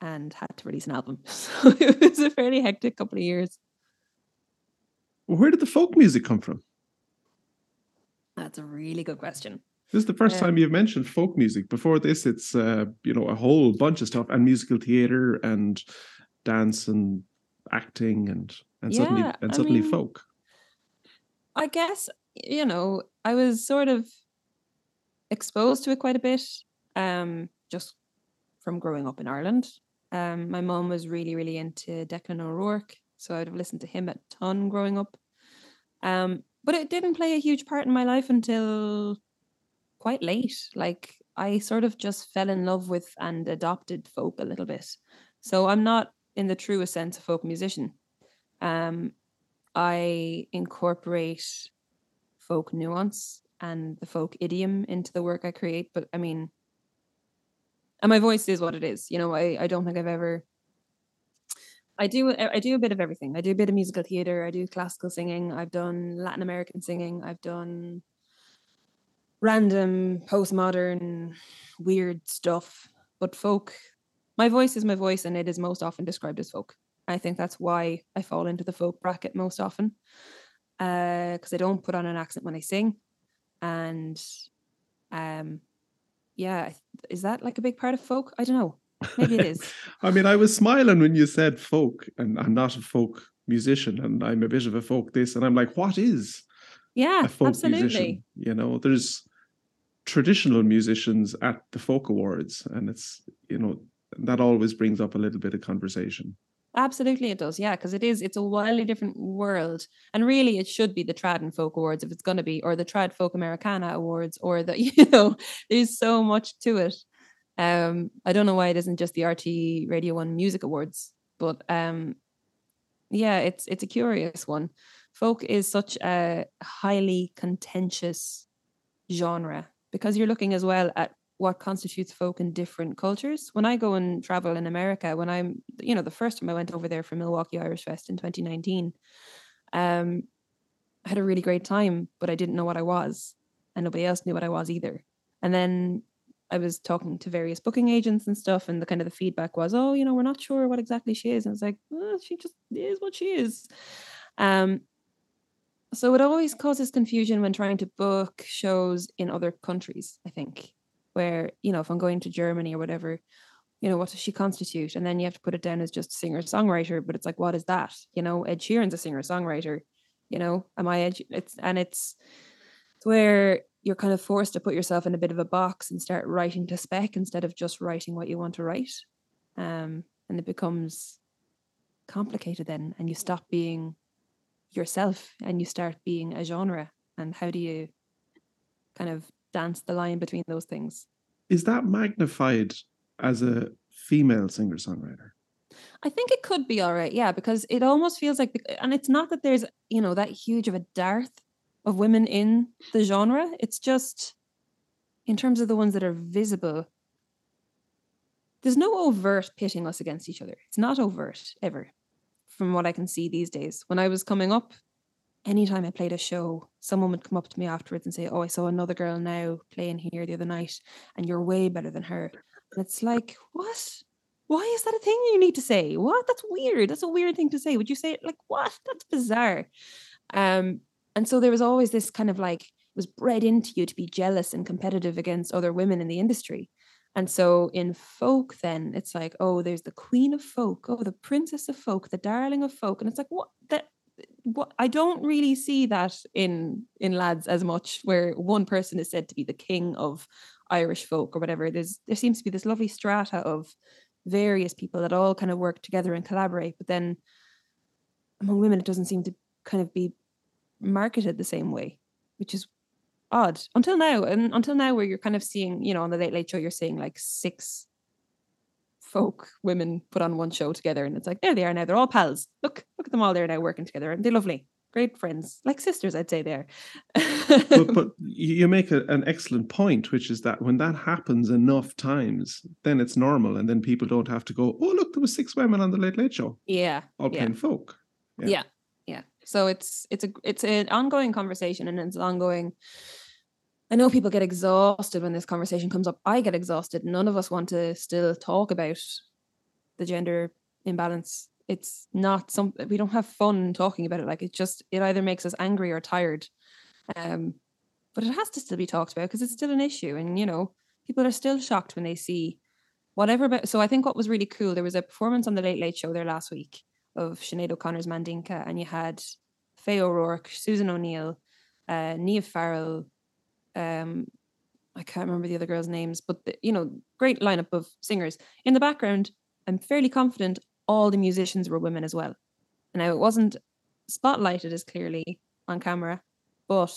and had to release an album. So it was a fairly hectic couple of years. Where did the folk music come from? That's a really good question. This is the first Yeah. time you've mentioned folk music. Before this, it's uh, you know a whole bunch of stuff and musical theater and dance and acting and and suddenly Yeah, and I suddenly mean, folk. I guess you know I was sort of exposed to it quite a bit, um, just from growing up in Ireland. Um, my mom was really, really into Declan O'Rourke, so I'd have listened to him a ton growing up. Um, but it didn't play a huge part in my life until quite late. Like I sort of just fell in love with and adopted folk a little bit. So I'm not in the truest sense a folk musician. Um, I incorporate folk nuance and the folk idiom into the work I create. But I mean, and my voice is what it is. You know, I, I don't think I've ever. I do I do a bit of everything. I do a bit of musical theater. I do classical singing. I've done Latin American singing. I've done random postmodern weird stuff. But folk, my voice is my voice, and it is most often described as folk. I think that's why I fall into the folk bracket most often, because I don't put on an accent when I sing, and um, yeah, is that like a big part of folk? I don't know. Maybe it is. I mean, I was smiling when you said folk, and I'm not a folk musician, and I'm a bit of a folk this, and I'm like, what is Yeah, a folk absolutely. musician? You know, there's traditional musicians at the folk awards, and it's you know that always brings up a little bit of conversation. Absolutely, it does. Yeah, because it is. It's a wildly different world, and really, it should be the Trad and Folk Awards if it's going to be, or the Trad Folk Americana Awards, or the you know, there's so much to it. Um, I don't know why it isn't just the RTÉ Radio One Music Awards, but um, yeah, it's it's a curious one. Folk is such a highly contentious genre because you're looking as well at what constitutes folk in different cultures. When I go and travel in America, when I'm, you know, the first time I went over there for Milwaukee Irish Fest in 2019, um, I had a really great time, but I didn't know what I was, and nobody else knew what I was either. And then I was talking to various booking agents and stuff, and the kind of the feedback was, oh, you know, we're not sure what exactly she is. And I was like, well, she just is what she is. Um, so it always causes confusion when trying to book shows in other countries, I think, where, you know, if I'm going to Germany or whatever, you know, what does she constitute? And then you have to put it down as just singer songwriter, but it's like, what is that? You know, Ed Sheeran's a singer songwriter, you know, am I, Ed, it's, and it's, it's where you're kind of forced to put yourself in a bit of a box and start writing to spec instead of just writing what you want to write. Um, and it becomes complicated then, and you stop being yourself and you start being a genre. And how do you kind of dance the line between those things? Is that magnified as a female singer songwriter? I think it could be all right, yeah, because it almost feels like, and it's not that there's, you know, that huge of a dearth of women in the genre. It's just in terms of the ones that are visible, there's no overt pitting us against each other. It's not overt ever, from what I can see these days. When I was coming up, anytime I played a show, someone would come up to me afterwards and say, Oh, I saw another girl now playing here the other night, and you're way better than her. And it's like, what? Why is that a thing you need to say? What? That's weird. That's a weird thing to say. Would you say it like what? That's bizarre. Um, and so there was always this kind of like, it was bred into you to be jealous and competitive against other women in the industry. And so in folk, then it's like, oh, there's the queen of folk, oh, the princess of folk, the darling of folk. And it's like, what that what I don't really see that in in lads as much, where one person is said to be the king of Irish folk or whatever. There's there seems to be this lovely strata of various people that all kind of work together and collaborate. But then among women, it doesn't seem to kind of be marketed the same way, which is odd until now. And until now, where you're kind of seeing, you know, on the Late Late Show, you're seeing like six folk women put on one show together, and it's like there they are now. They're all pals. Look, look at them all there now working together, and they're lovely, great friends, like sisters, I'd say. There. but, but you make a, an excellent point, which is that when that happens enough times, then it's normal, and then people don't have to go, "Oh, look, there was six women on the Late Late Show." Yeah, all yeah. playing folk. Yeah. yeah yeah so it's it's a it's an ongoing conversation and it's an ongoing I know people get exhausted when this conversation comes up. I get exhausted. None of us want to still talk about the gender imbalance. It's not some we don't have fun talking about it. Like it just it either makes us angry or tired. Um, but it has to still be talked about because it's still an issue. And you know, people are still shocked when they see whatever about so I think what was really cool, there was a performance on the Late Late Show there last week of Sinead O'Connor's Mandinka, and you had Faye O'Rourke, Susan O'Neill, uh, Niamh Farrell. Um, I can't remember the other girls' names, but the, you know, great lineup of singers. In the background, I'm fairly confident all the musicians were women as well. And now it wasn't spotlighted as clearly on camera, but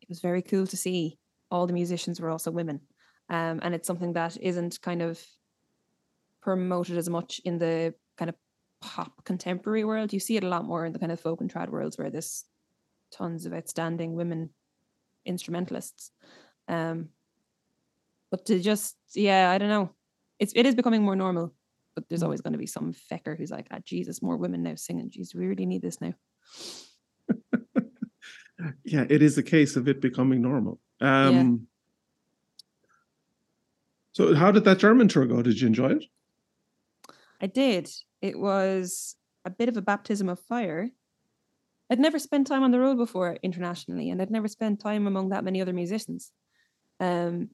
it was very cool to see all the musicians were also women. Um, and it's something that isn't kind of promoted as much in the kind of pop contemporary world. You see it a lot more in the kind of folk and trad worlds where there's tons of outstanding women instrumentalists. Um, but to just yeah, I don't know. It's it is becoming more normal, but there's mm. always going to be some fecker who's like, ah, Jesus, more women now singing. Jeez, we really need this now. yeah, it is a case of it becoming normal. Um, yeah. So, how did that German tour go? Did you enjoy it? I did. It was a bit of a baptism of fire. I'd never spent time on the road before internationally, and I'd never spent time among that many other musicians. Um,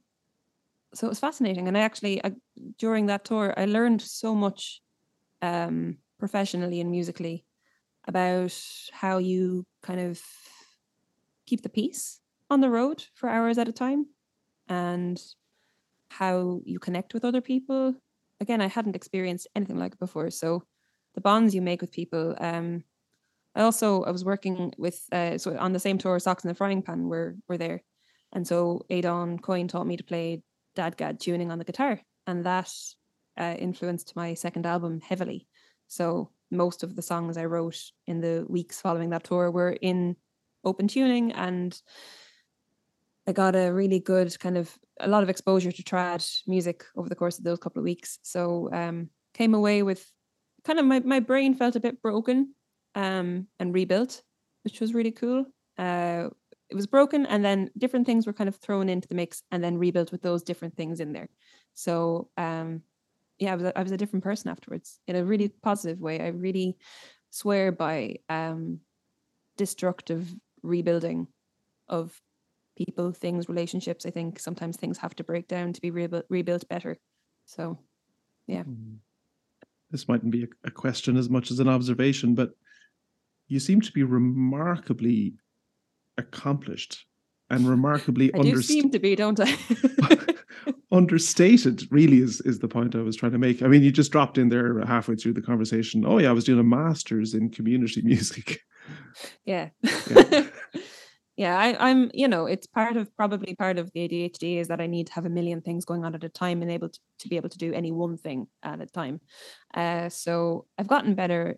so it was fascinating. And I actually, I, during that tour, I learned so much um, professionally and musically about how you kind of keep the peace on the road for hours at a time and how you connect with other people again, I hadn't experienced anything like it before. So the bonds you make with people. Um, I also I was working with uh, so on the same tour, Socks in the Frying Pan were were there, and so Aodán Coyne taught me to play DADGAD tuning on the guitar, and that uh, influenced my second album heavily. So most of the songs I wrote in the weeks following that tour were in open tuning and I got a really good kind of a lot of exposure to trad music over the course of those couple of weeks. So um, came away with kind of my, my brain felt a bit broken um, and rebuilt, which was really cool. Uh, it was broken and then different things were kind of thrown into the mix and then rebuilt with those different things in there. So um yeah i was a, I was a different person afterwards in a really positive way. I really swear by um destructive rebuilding of people things relationships. I think sometimes things have to break down to be rebuilt rebuilt better. So yeah. Mm. This mightn't be a question as much as an observation, but you seem to be remarkably accomplished and remarkably i do seem to be don't i? understated really is is the point i was trying to make. I mean you just dropped in there halfway through the conversation. Oh yeah i was doing a master's in community music. Yeah. Yeah. yeah I, i'm you know it's part of probably part of the adhd is that i need to have a million things going on at a time and able to, to be able to do any one thing at a time. Uh so i've gotten better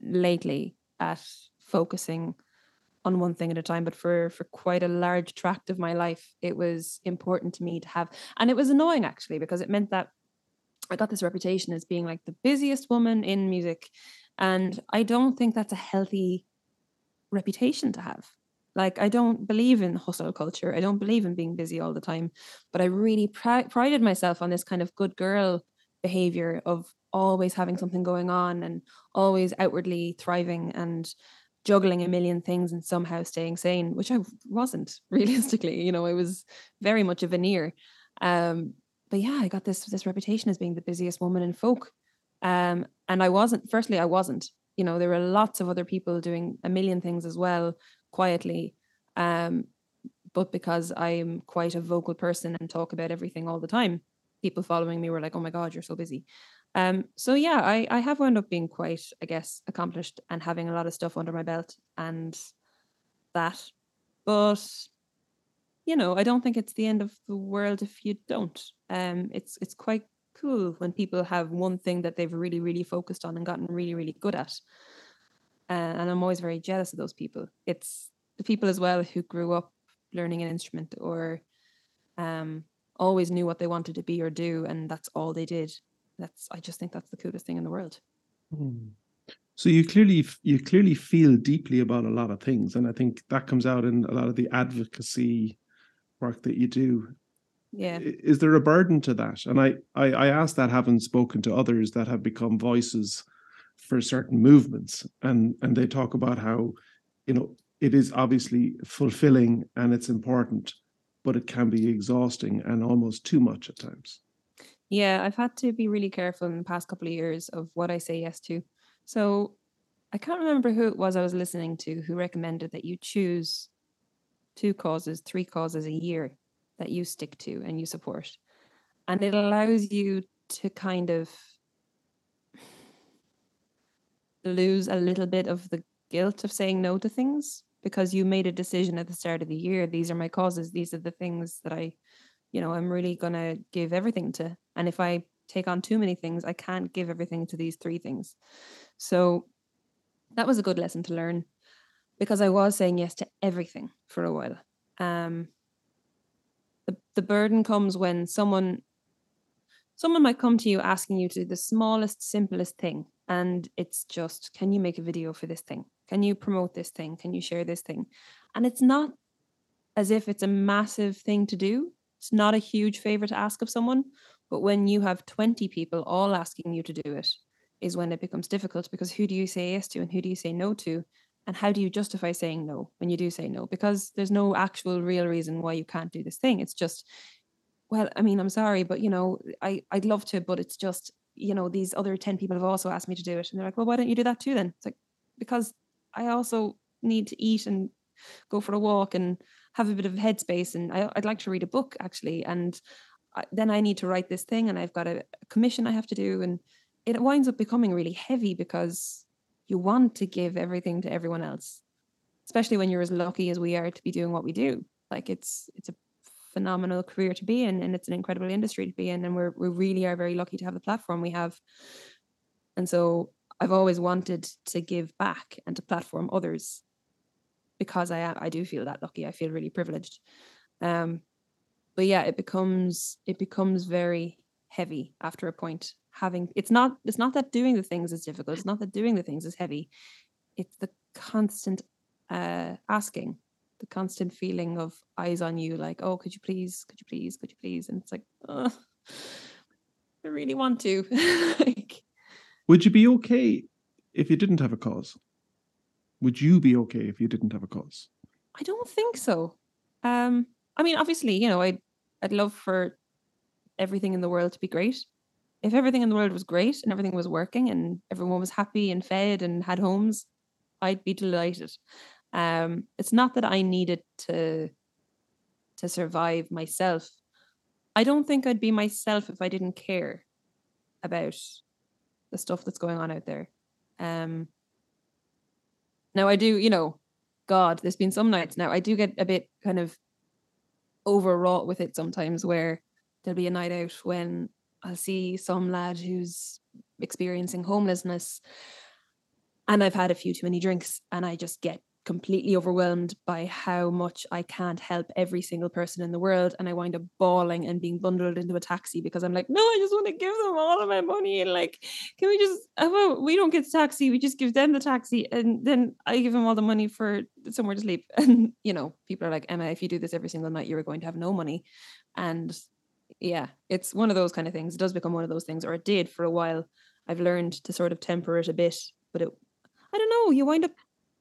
lately at focusing on one thing at a time but for for quite a large tract of my life it was important to me to have and it was annoying actually because it meant that i got this reputation as being like the busiest woman in music and i don't think that's a healthy reputation to have. Like i don't believe in hustle culture. I don't believe in being busy all the time but i really pri- prided myself on this kind of good girl behavior of always having something going on and always outwardly thriving and juggling a million things and somehow staying sane which i wasn't realistically you know i was very much a veneer. Um but yeah i got this this reputation as being the busiest woman in folk. Um and i wasn't firstly i wasn't you know there were lots of other people doing a million things as well quietly um but because i'm quite a vocal person and talk about everything all the time people following me were like oh my god you're so busy um so yeah i i have wound up being quite i guess accomplished and having a lot of stuff under my belt and that but you know i don't think it's the end of the world if you don't. Um it's it's quite cool when people have one thing that they've really really focused on and gotten really really good at. Uh, and i'm always very jealous of those people. It's the people as well who grew up learning an instrument or um always knew what they wanted to be or do and that's all they did that's i just think that's the coolest thing in the world Hmm. So you clearly you clearly feel deeply about a lot of things, and I think that comes out in a lot of the advocacy work that you do. yeah Is there a burden to that? And I I, I ask that having spoken to others that have become voices for certain movements, and and they talk about how you know it is obviously fulfilling and it's important, but it can be exhausting and almost too much at times. Yeah, I've had to be really careful in the past couple of years of what I say yes to. So I can't remember who it was I was listening to who recommended that you choose two causes, three causes a year that you stick to and you support. And it allows you to kind of lose a little bit of the guilt of saying no to things because you made a decision at the start of the year. These are my causes. These are the things that I you know, I'm really going to give everything to. And if I take on too many things, I can't give everything to these three things. So that was a good lesson to learn because I was saying yes to everything for a while. Um, the, the burden comes when someone someone might come to you asking you to do the smallest simplest thing and it's just can you make a video for this thing can you promote this thing can you share this thing and it's not as if it's a massive thing to do it's not a huge favor to ask of someone, but when you have 20 people all asking you to do it, is when it becomes difficult because who do you say yes to and who do you say no to? And how do you justify saying no when you do say no? Because there's no actual real reason why you can't do this thing. It's just, well, I mean, I'm sorry, but you know, I, I'd love to, but it's just, you know, these other 10 people have also asked me to do it. And they're like, well, why don't you do that too then? It's like, because I also need to eat and go for a walk and have a bit of headspace and I, i'd like to read a book actually and then i need to write this thing and i've got a, commission i have to do and it winds up becoming really heavy because you want to give everything to everyone else especially when you're as lucky as we are to be doing what we do like it's it's a phenomenal career to be in and it's an incredible industry to be in and we're we really are very lucky to have the platform we have and so i've always wanted to give back and to platform others because I I do feel that lucky. I feel really privileged. Um, but yeah, it becomes it becomes very heavy after a point. Having it's not it's not that doing the things is difficult. It's not that doing the things is heavy. It's the constant uh, asking the constant feeling of eyes on you, like, oh, could you please, could you please, could you please? And it's like, oh, I really want to. like, Would you be okay if you didn't have a cause? Would you be okay if you didn't have a cause? I don't think so. Um, I mean, obviously, you know, I'd I'd love for everything in the world to be great. If everything in the world was great and everything was working and everyone was happy and fed and had homes, I'd be delighted. Um, it's not that I needed to to survive myself. I don't think I'd be myself if I didn't care about the stuff that's going on out there. Um, now I do, you know, God, there's been some nights now I do get a bit kind of overwrought with it sometimes where there'll be a night out when I'll see some lad who's experiencing homelessness and I've had a few too many drinks and I just get completely overwhelmed by how much I can't help every single person in the world. And I wind up bawling and being bundled into a taxi because I'm like, no, I just want to give them all of my money. And like, can we just, we don't get taxi, we just give them the taxi. And then I give them all the money for somewhere to sleep. And, you know, people are like, Emma, if you do this every single night, you're going to have no money. And yeah, it's one of those kind of things. It does become one of those things, or it did for a while. I've learned to sort of temper it a bit, but it, I don't know, you wind up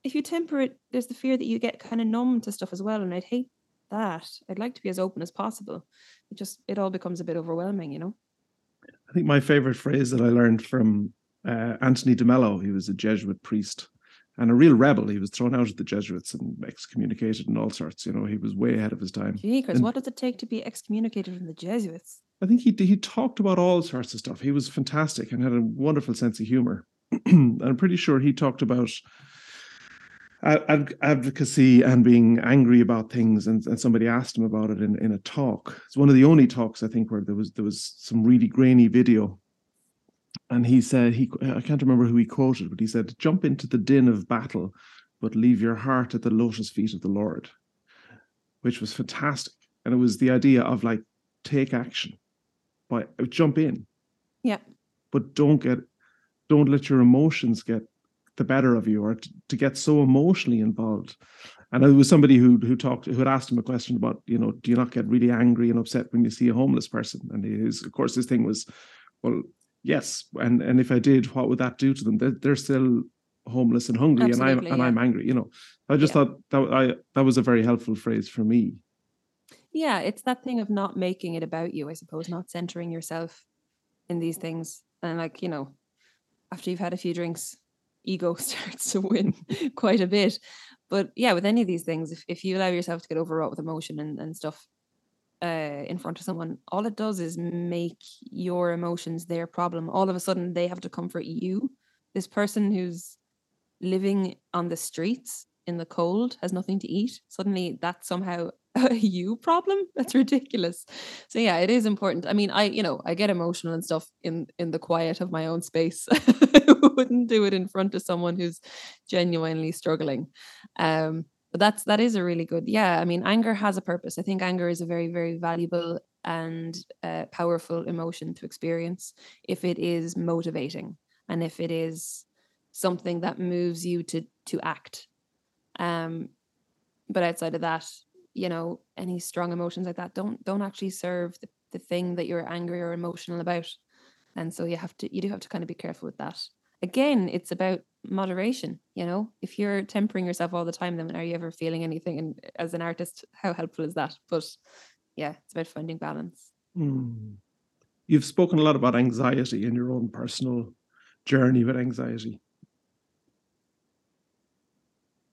if you temper it, there's the fear that you get kind of numb to stuff as well. And I'd hate that. I'd like to be as open as possible. It just it all becomes a bit overwhelming, you know. I think my favorite phrase that I learned from uh, Anthony de Mello, he was a Jesuit priest and a real rebel. He was thrown out of the Jesuits and excommunicated and all sorts. You know, he was way ahead of his time. Gee, Chris, And- what does it take to be excommunicated from the Jesuits? I think he he talked about all sorts of stuff. He was fantastic and had a wonderful sense of humor. I'm pretty sure he talked about ad- ad- advocacy and being angry about things, and, and somebody asked him about it in, in a talk. It's one of the only talks I think where there was there was some really grainy video, and he said he I can't remember who he quoted, but he said, "Jump into the din of battle, but leave your heart at the lotus feet of the Lord," which was fantastic, and it was the idea of like take action by jump in Yeah. but don't get don't let your emotions get the better of you or t- to get so emotionally involved and it was somebody who who talked who had asked him a question about you know do you not get really angry and upset when you see a homeless person and his of course his thing was well yes and and if i did what would that do to them they're, they're still homeless and hungry and i'm and yeah. i'm angry you know i just Yeah. thought that i that was a very helpful phrase for me Yeah, it's that thing of not making it about you, I suppose, not centering yourself in these things. And like, you know, after you've had a few drinks, ego starts to win quite a bit. But yeah, with any of these things, if, if you allow yourself to get overwrought with emotion and, and stuff uh, in front of someone, all it does is make your emotions their problem. All of a sudden, they have to comfort you. This person who's living on the streets in the cold has nothing to eat. Suddenly, that's somehow a you problem. That's ridiculous. So yeah, it is important. I mean, I you know I get emotional and stuff in in the quiet of my own space. Wouldn't do it in front of someone who's genuinely struggling. Um, but that's that is a really good. Yeah, I mean, anger has a purpose. I think anger is a very very valuable and uh, powerful emotion to experience if it is motivating and if it is something that moves you to to act. Um, but outside of that, you know, any strong emotions like that don't don't actually serve the, the thing that you're angry or emotional about. And so you have to you do have to kind of be careful with that. Again, it's about moderation, you know. If you're tempering yourself all the time, then are you ever feeling anything? And as an artist, how helpful is that? But yeah, it's about finding balance. Hmm. You've spoken a lot about anxiety in your own personal journey with anxiety.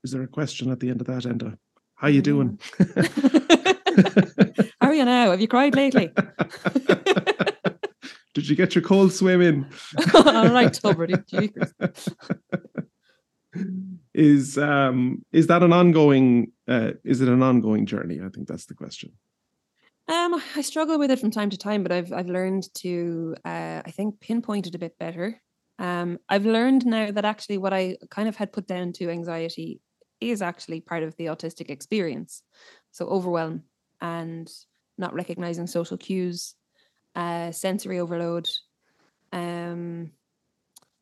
Is there a question at the end of that, Enda? How you doing? How are you now? Have you cried lately? Did you get your cold swim in? all right, Tuberty. Is um is that an ongoing uh is it an ongoing journey? I think that's the question. Um, I struggle with it from time to time, but I've I've learned to uh, I think pinpoint it a bit better. Um, I've learned now that actually what I kind of had put down to anxiety is actually part of the autistic experience. So overwhelm and not recognizing social cues, uh, sensory overload, um,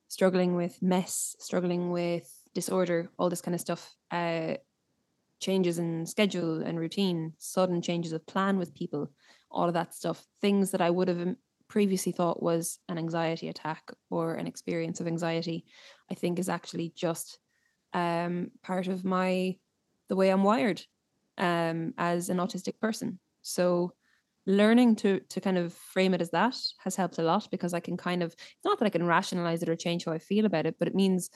struggling with mess, struggling with disorder, all this kind of stuff. Uh, changes in schedule and routine, sudden changes of plan with people, all of that stuff, things that I would have um, previously thought was an anxiety attack or an experience of anxiety, I think is actually just um, part of my the way I'm wired um, as an autistic person. So learning to to kind of frame it as that has helped a lot because I can kind of it's not that I can rationalize it or change how I feel about it, but it means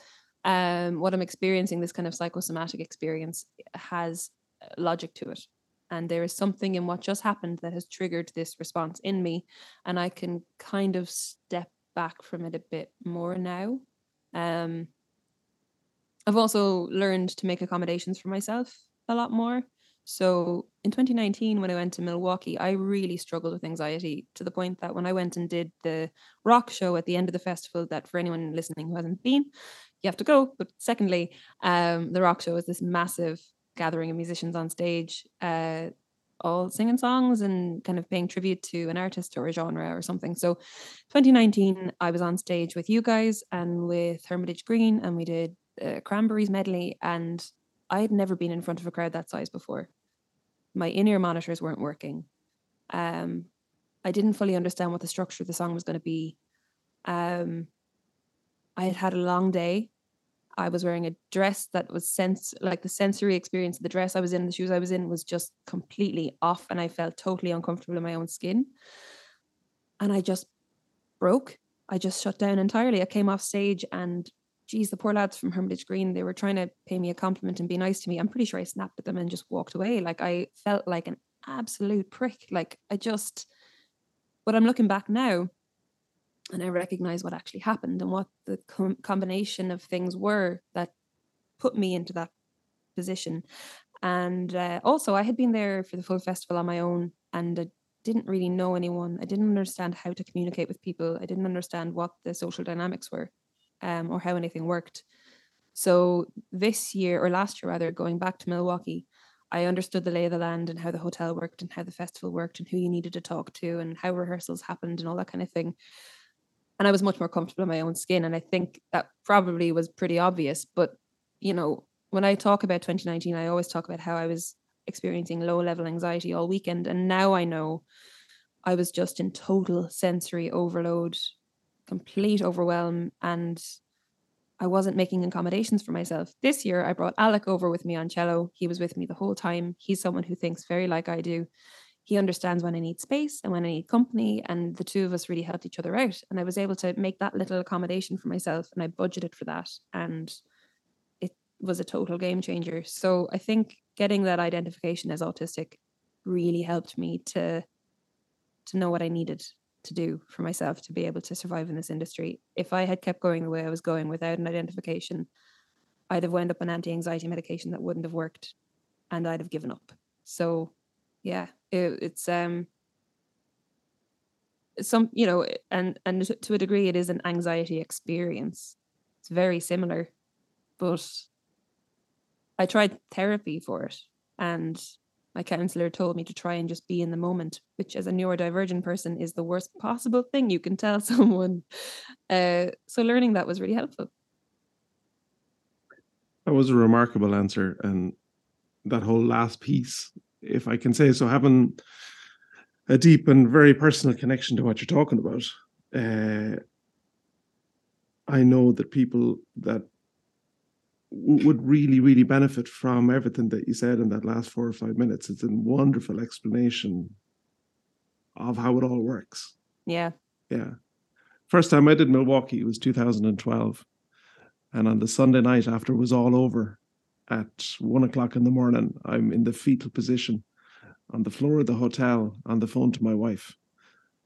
um, what I'm experiencing, this kind of psychosomatic experience, has logic to it. And there is something in what just happened that has triggered this response in me. And I can kind of step back from it a bit more now. Um, I've also learned to make accommodations for myself a lot more. So in 2019, when I went to Milwaukee, I really struggled with anxiety to the point that when I went and did the rock show at the end of the festival, that for anyone listening who hasn't been, you have to go. But secondly, um, the rock show is this massive gathering of musicians on stage, uh, all singing songs and kind of paying tribute to an artist or a genre or something. So 2019, I was on stage with you guys and with Hermitage Green, and we did uh, Cranberries medley. And I had never been in front of a crowd that size before. My in ear monitors weren't working. Um, I didn't fully understand what the structure of the song was going to be. Um, I had had a long day. I was wearing a dress that was sense like the sensory experience of the dress I was in, the shoes I was in was just completely off, and I felt totally uncomfortable in my own skin. And I just broke. I just shut down entirely. I came off stage and geez, the poor lads from Hermitage Green, they were trying to pay me a compliment and be nice to me. I'm pretty sure I snapped at them and just walked away. Like I felt like an absolute prick. Like I just, but I'm looking back now and I recognize what actually happened and what the com- combination of things were that put me into that position. And uh, also, I had been there for the full festival on my own and I didn't really know anyone. I didn't understand how to communicate with people. I didn't understand what the social dynamics were um, or how anything worked. So this year, or last year rather, going back to Milwaukee, I understood the lay of the land and how the hotel worked and how the festival worked and who you needed to talk to and how rehearsals happened and all that kind of thing. And I was much more comfortable in my own skin. And I think that probably was pretty obvious. But, you know, when I talk about 2019, I always talk about how I was experiencing low level anxiety all weekend. And now I know I was just in total sensory overload complete overwhelm and I wasn't making accommodations for myself. This year, I brought Alec over with me on cello. He was with me the whole time. He's someone who thinks very like I do. He understands when I need space and when I need company, and the two of us really helped each other out. And I was able to make that little accommodation for myself, and I budgeted for that. And it was a total game changer. So I think getting that identification as autistic really helped me to to know what I needed to do for myself to be able to survive in this industry. If I had kept going the way I was going without an identification, I'd have wound up on anti-anxiety medication that wouldn't have worked, and I'd have given up. So, yeah, it, it's um some you know, and and to a degree, it is an anxiety experience. It's very similar, but I tried therapy for it, and my counselor told me to try and just be in the moment, which as a neurodivergent person is the worst possible thing you can tell someone. Uh, so learning that was really helpful. That was a remarkable answer. And that whole last piece, if I can say so, having a deep and very personal connection to what you're talking about. Uh, I know that people that would really, really benefit from everything that you said in that last four or five minutes. It's a wonderful explanation of how it all works. Yeah. Yeah. First time I did Milwaukee was 2012. And on the Sunday night after it was all over at one o'clock in the morning, I'm in the fetal position on the floor of the hotel on the phone to my wife.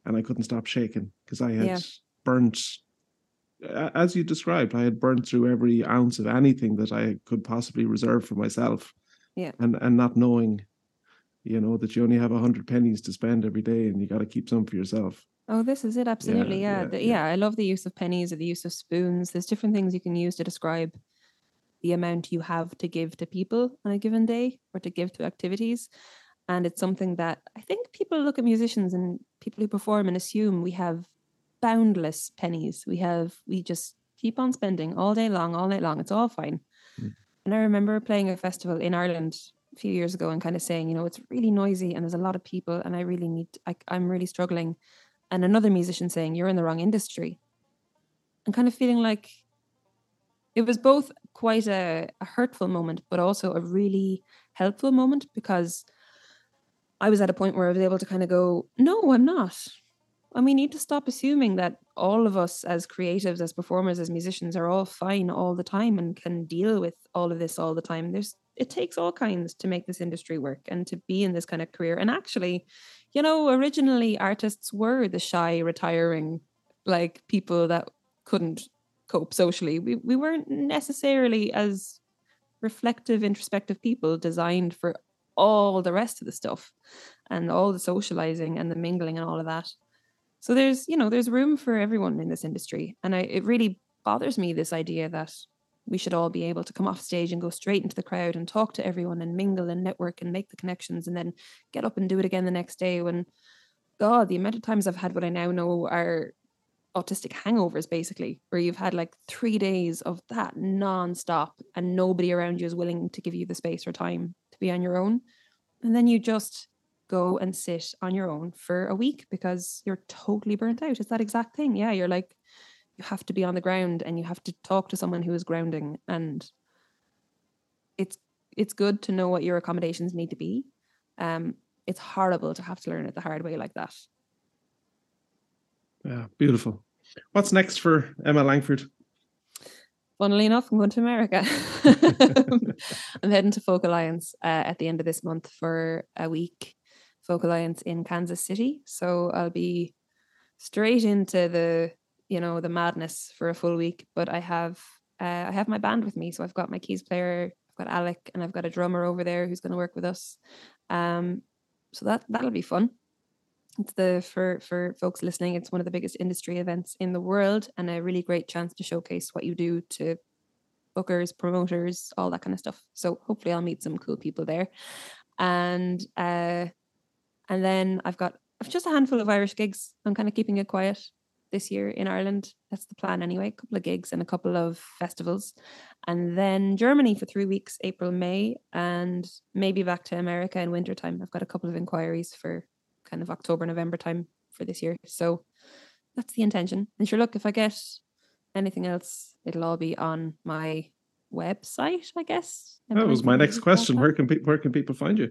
And I couldn't stop shaking because I had yeah. burnt as you described, I had burned through every ounce of anything that I could possibly reserve for myself. Yeah. And and not knowing, you know, that you only have a hundred pennies to spend every day and you gotta keep some for yourself. Oh, this is it. Absolutely. Yeah. Yeah. The, yeah. yeah. I love the use of pennies or the use of spoons. There's different things you can use to describe the amount you have to give to people on a given day or to give to activities. And it's something that I think people look at musicians and people who perform and assume we have boundless pennies. We have we just keep on spending all day long, all night long. It's all fine. Mm. And I remember playing a festival in Ireland a few years ago and kind of saying, you know, it's really noisy and there's a lot of people and I really need, I, I'm really struggling. And another musician saying, you're in the wrong industry. And kind of feeling like it was both quite a, a hurtful moment, but also a really helpful moment because I was at a point where I was able to kind of go, no, I'm not. And we need to stop assuming that all of us as creatives, as performers, as musicians are all fine all the time and can deal with all of this all the time. There's it takes all kinds to make this industry work and to be in this kind of career. And actually, you know, originally artists were the shy, retiring, like people that couldn't cope socially. We we weren't necessarily as reflective, introspective people designed for all the rest of the stuff and all the socializing and the mingling and all of that. So there's, you know, there's room for everyone in this industry. And I it really bothers me this idea that we should all be able to come off stage and go straight into the crowd and talk to everyone and mingle and network and make the connections and then get up and do it again the next day when god the amount of times i've had what i now know are autistic hangovers basically where you've had like three days of that non-stop and nobody around you is willing to give you the space or time to be on your own and then you just go and sit on your own for a week because you're totally burnt out. It's that exact thing. Yeah you're like you have to be on the ground and you have to talk to someone who is grounding. And it's it's good to know what your accommodations need to be. Um it's horrible to have to learn it the hard way like that. Yeah beautiful. What's next for emma langford? Funnily enough i'm going to america. I'm heading to folk alliance uh, at the end of this month for a week folk alliance in kansas city. So i'll be straight into the you know the madness for a full week but i have uh, i have my band with me. So i've got my keys player i've got alec and i've got a drummer over there who's going to work with us. Um so that that'll be fun. It's the for for folks listening it's one of the biggest industry events in the world and a really great chance to showcase what you do to bookers promoters all that kind of stuff. So hopefully i'll meet some cool people there. And uh and then i've got I've just a handful of irish gigs i'm kind of keeping it quiet this year in Ireland. That's the plan anyway. A couple of gigs and a couple of festivals. And then Germany for three weeks, April, May, and maybe back to America in wintertime. I've got a couple of inquiries for kind of October, November time for this year. So that's the intention. And sure, look, if I get anything else, it'll all be on my website, I guess. That was my next question. Where can people where can people find you?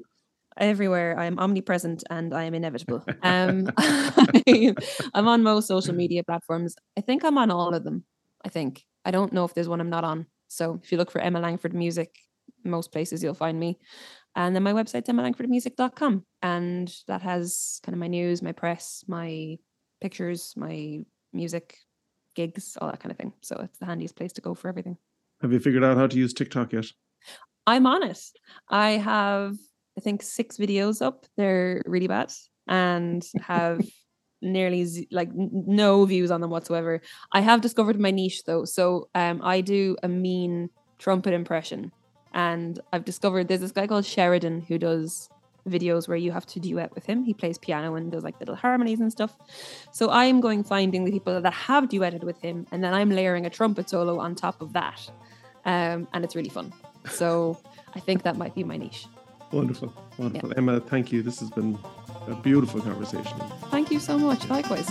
Everywhere. I'm omnipresent and I am inevitable. Um, I'm on most social media platforms. I think I'm on all of them. I think. I don't know if there's one I'm not on. So if you look for Emma Langford Music, most places you'll find me. And then my website's emmalangfordmusic.com. And that has kind of my news, my press, my pictures, my music, gigs, all that kind of thing. So it's the handiest place to go for everything. Have you figured out how to use TikTok yet? I'm honest. I have I think six videos up. They're really bad and have nearly z- like no views on them whatsoever. I have discovered my niche though. So um, I do a mean trumpet impression, and I've discovered there's this guy called Sheridan who does videos where you have to duet with him. He plays piano and does like little harmonies and stuff. So I'm going finding the people that have duetted with him, and then I'm layering a trumpet solo on top of that, um, and it's really fun. So I think that might be my niche. Wonderful. Wonderful. Yeah. Emma, thank you. This has been a beautiful conversation. Thank you so much. Likewise.